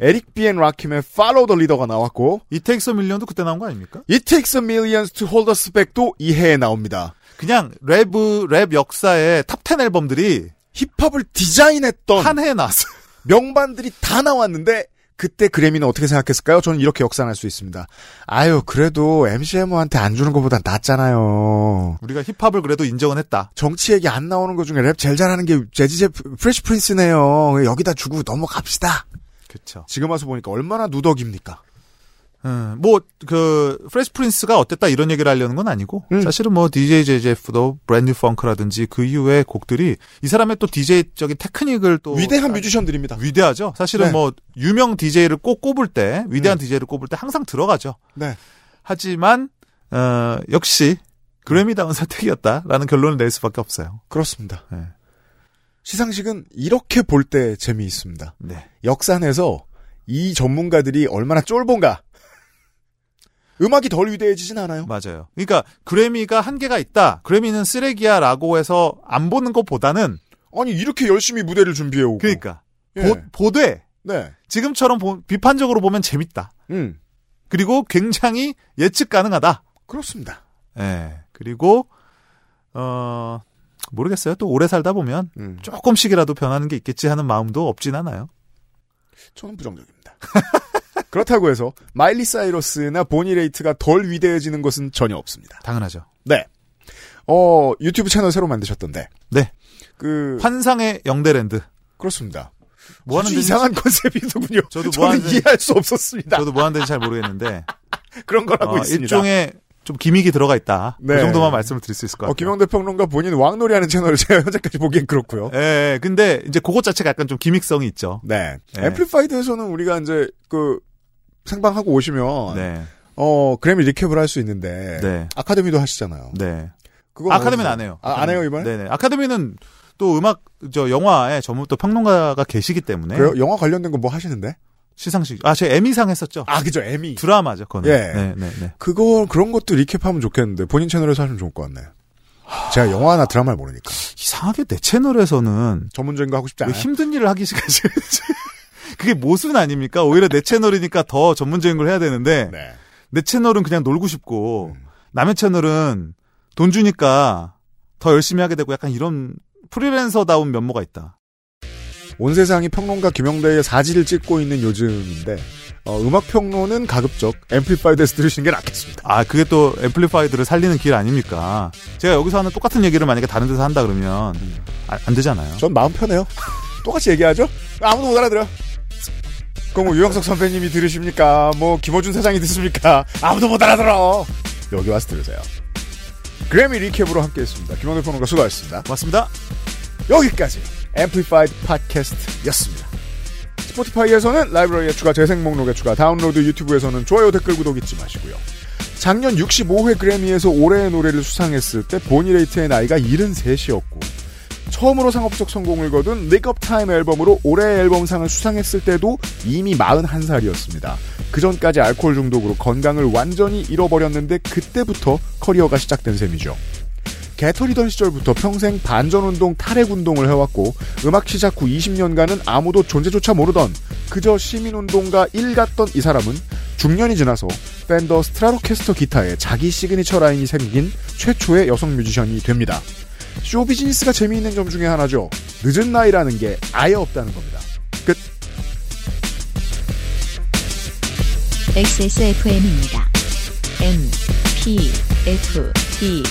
에릭 B. 앤 라킴의 Follow the Leader가 나왔고 It Takes a Million도 그때 나온 거 아닙니까? It Takes a Millions to Hold Us Back도 이 해에 나옵니다. 그냥 랩, 랩 역사의 top 10 앨범들이 힙합을 디자인했던 한 해에 나왔어요. 명반들이 다 나왔는데 그때 그래미는 어떻게 생각했을까요? 저는 이렇게 역산할 수 있습니다. 아유 그래도 MCM한테 안 주는 것보단 낫잖아요. 우리가 힙합을 그래도 인정은 했다. 정치 얘기 안 나오는 것 중에 랩 제일 잘하는 게 재지 제프 프레시 프린스네요. 여기다 주고 넘어갑시다. 그쵸. 지금 와서 보니까 얼마나 누덕입니까? 음, 뭐, 그, 프레시 프린스가 어땠다 이런 얘기를 하려는 건 아니고, 음. 사실은 뭐, DJ 재지 제프도 Brand New Funk라든지 그 이후의 곡들이 이 사람의 또 DJ적인 테크닉을 또. 위대한 뮤지션들입니다. 위대하죠. 사실은 네. 뭐, 유명 DJ를 꼭 꼽을 때, 위대한 DJ를 꼽을 때 항상 들어가죠. 네. 하지만, 어, 역시, 그래미다운 선택이었다라는 결론을 낼 수밖에 없어요. 그렇습니다. 네. 시상식은 이렇게 볼 때 재미있습니다. 네. 역산해서 이 전문가들이 얼마나 쫄본가. 음악이 덜 위대해지진 않아요. 맞아요. 그러니까, 그래미가 한계가 있다. 그래미는 쓰레기야 라고 해서 안 보는 것보다는, 아니 이렇게 열심히 무대를 준비해 오고. 그러니까, 예. 보, 보되, 네. 지금처럼 보- 비판적으로 보면 재밌다. 음. 그리고 굉장히 예측 가능하다. 그렇습니다. 예. 그리고 어 모르겠어요. 또 오래 살다 보면 음. 조금씩이라도 변하는 게 있겠지 하는 마음도 없진 않아요. 저는 부정적입니다. 그렇다고 해서 마일리 사이러스나 보니 레이트가 덜 위대해지는 것은 전혀 없습니다. 당연하죠. 네. 어, 유튜브 채널 새로 만드셨던데. 네. 그 환상의 영대랜드. 그렇습니다. 뭐 하는 데인지 이상한 concept이더군요. 저도 뭐 하는지 이해할 수 없었습니다. 저도 뭐 하는 데인지 잘 모르겠는데 그런 거라고 어, 있습니다. 일종의 좀 gimmick이 들어가 있다. 네. 그 정도만 말씀을 드릴 수 있을 것 어, 같아요. 김영대 평론가 본인 왕놀이하는 채널을 제가 현재까지 보기엔 그렇고요. 예, 예. 근데 이제 그것 자체가 약간 좀 gimmick성이 있죠. 네. 네. 앰플리파이드에서는 우리가 이제 그 생방하고 오시면 네. 어 그래미 리캡을 할 수 있는데 네. 아카데미도 하시잖아요. 네. 그거 아카데미는 안 해요. 아, 안 해요 이번에? 네네. 아카데미는 또 음악 저 영화에 전문 또 평론가가 계시기 때문에 그래요? 영화 관련된 거 뭐 하시는데? 시상식 아 제가 에미상 했었죠. 아 그죠 에미. 드라마죠, 그거는. 예. 네, 네, 네. 그거 그런 것도 리캡하면 좋겠는데 본인 채널에서 하시면 좋을 것 같네. 제가 영화나 드라마를 모르니까 이상하게 내 채널에서는 전문적인 거 하고 싶지 왜 않아요. 힘든 일을 하기 시작하지. 그게 모순 아닙니까? 오히려 내 채널이니까 더 전문적인 걸 해야 되는데 네. 내 채널은 그냥 놀고 싶고 음. 남의 채널은 돈 주니까 더 열심히 하게 되고 약간 이런 프리랜서다운 면모가 있다. 온 세상이 평론가 김영대의 사지를 찍고 있는 요즘인데 어, 음악 평론은 가급적 앰플리파이드에서 들으시는 게 낫겠습니다. 아, 그게 또 앰플리파이드를 살리는 길 아닙니까? 제가 여기서 하는 똑같은 얘기를 만약에 다른 데서 한다 그러면 아, 안 되잖아요. 전 마음 편해요. 똑같이 얘기하죠? 아무도 못 알아들어. 그럼 뭐 유영석 선배님이 들으십니까? 뭐 김어준 사장이 듣습니까? 아무도 못 알아들어. 여기 와서 들으세요. 그래미 recap으로 함께했습니다. 김영대 평론가 수고하셨습니다. 맞습니다. 여기까지 앰플리파이드 팟캐스트였습니다. 스포티파이에서는 라이브러리에 추가, 재생 목록에 추가, 다운로드 유튜브에서는 좋아요, 댓글, 구독 잊지 마시고요. 작년 65회 그래미에서 올해의 노래를 수상했을 때 보니 레이트의 나이가 73이었고 처음으로 상업적 성공을 거둔 Nick of Time 앨범으로 올해의 앨범상을 수상했을 때도 이미 41살이었습니다. 그 전까지 알코올 중독으로 건강을 완전히 잃어버렸는데 그때부터 커리어가 시작된 셈이죠. 개털이던 시절부터 평생 반전운동 탈핵운동을 해왔고 음악 시작 후 20년간은 아무도 존재조차 모르던 그저 시민운동가 1 같던 이 사람은 중년이 지나서 펜더 스트라토캐스터 기타에 자기 시그니처 라인이 생긴 최초의 여성 뮤지션이 됩니다. 쇼 비즈니스가 재미있는 점 중에 하나죠. 늦은 나이라는 게 아예 없다는 겁니다. 끝. XSFM입니다. M, P, F, D,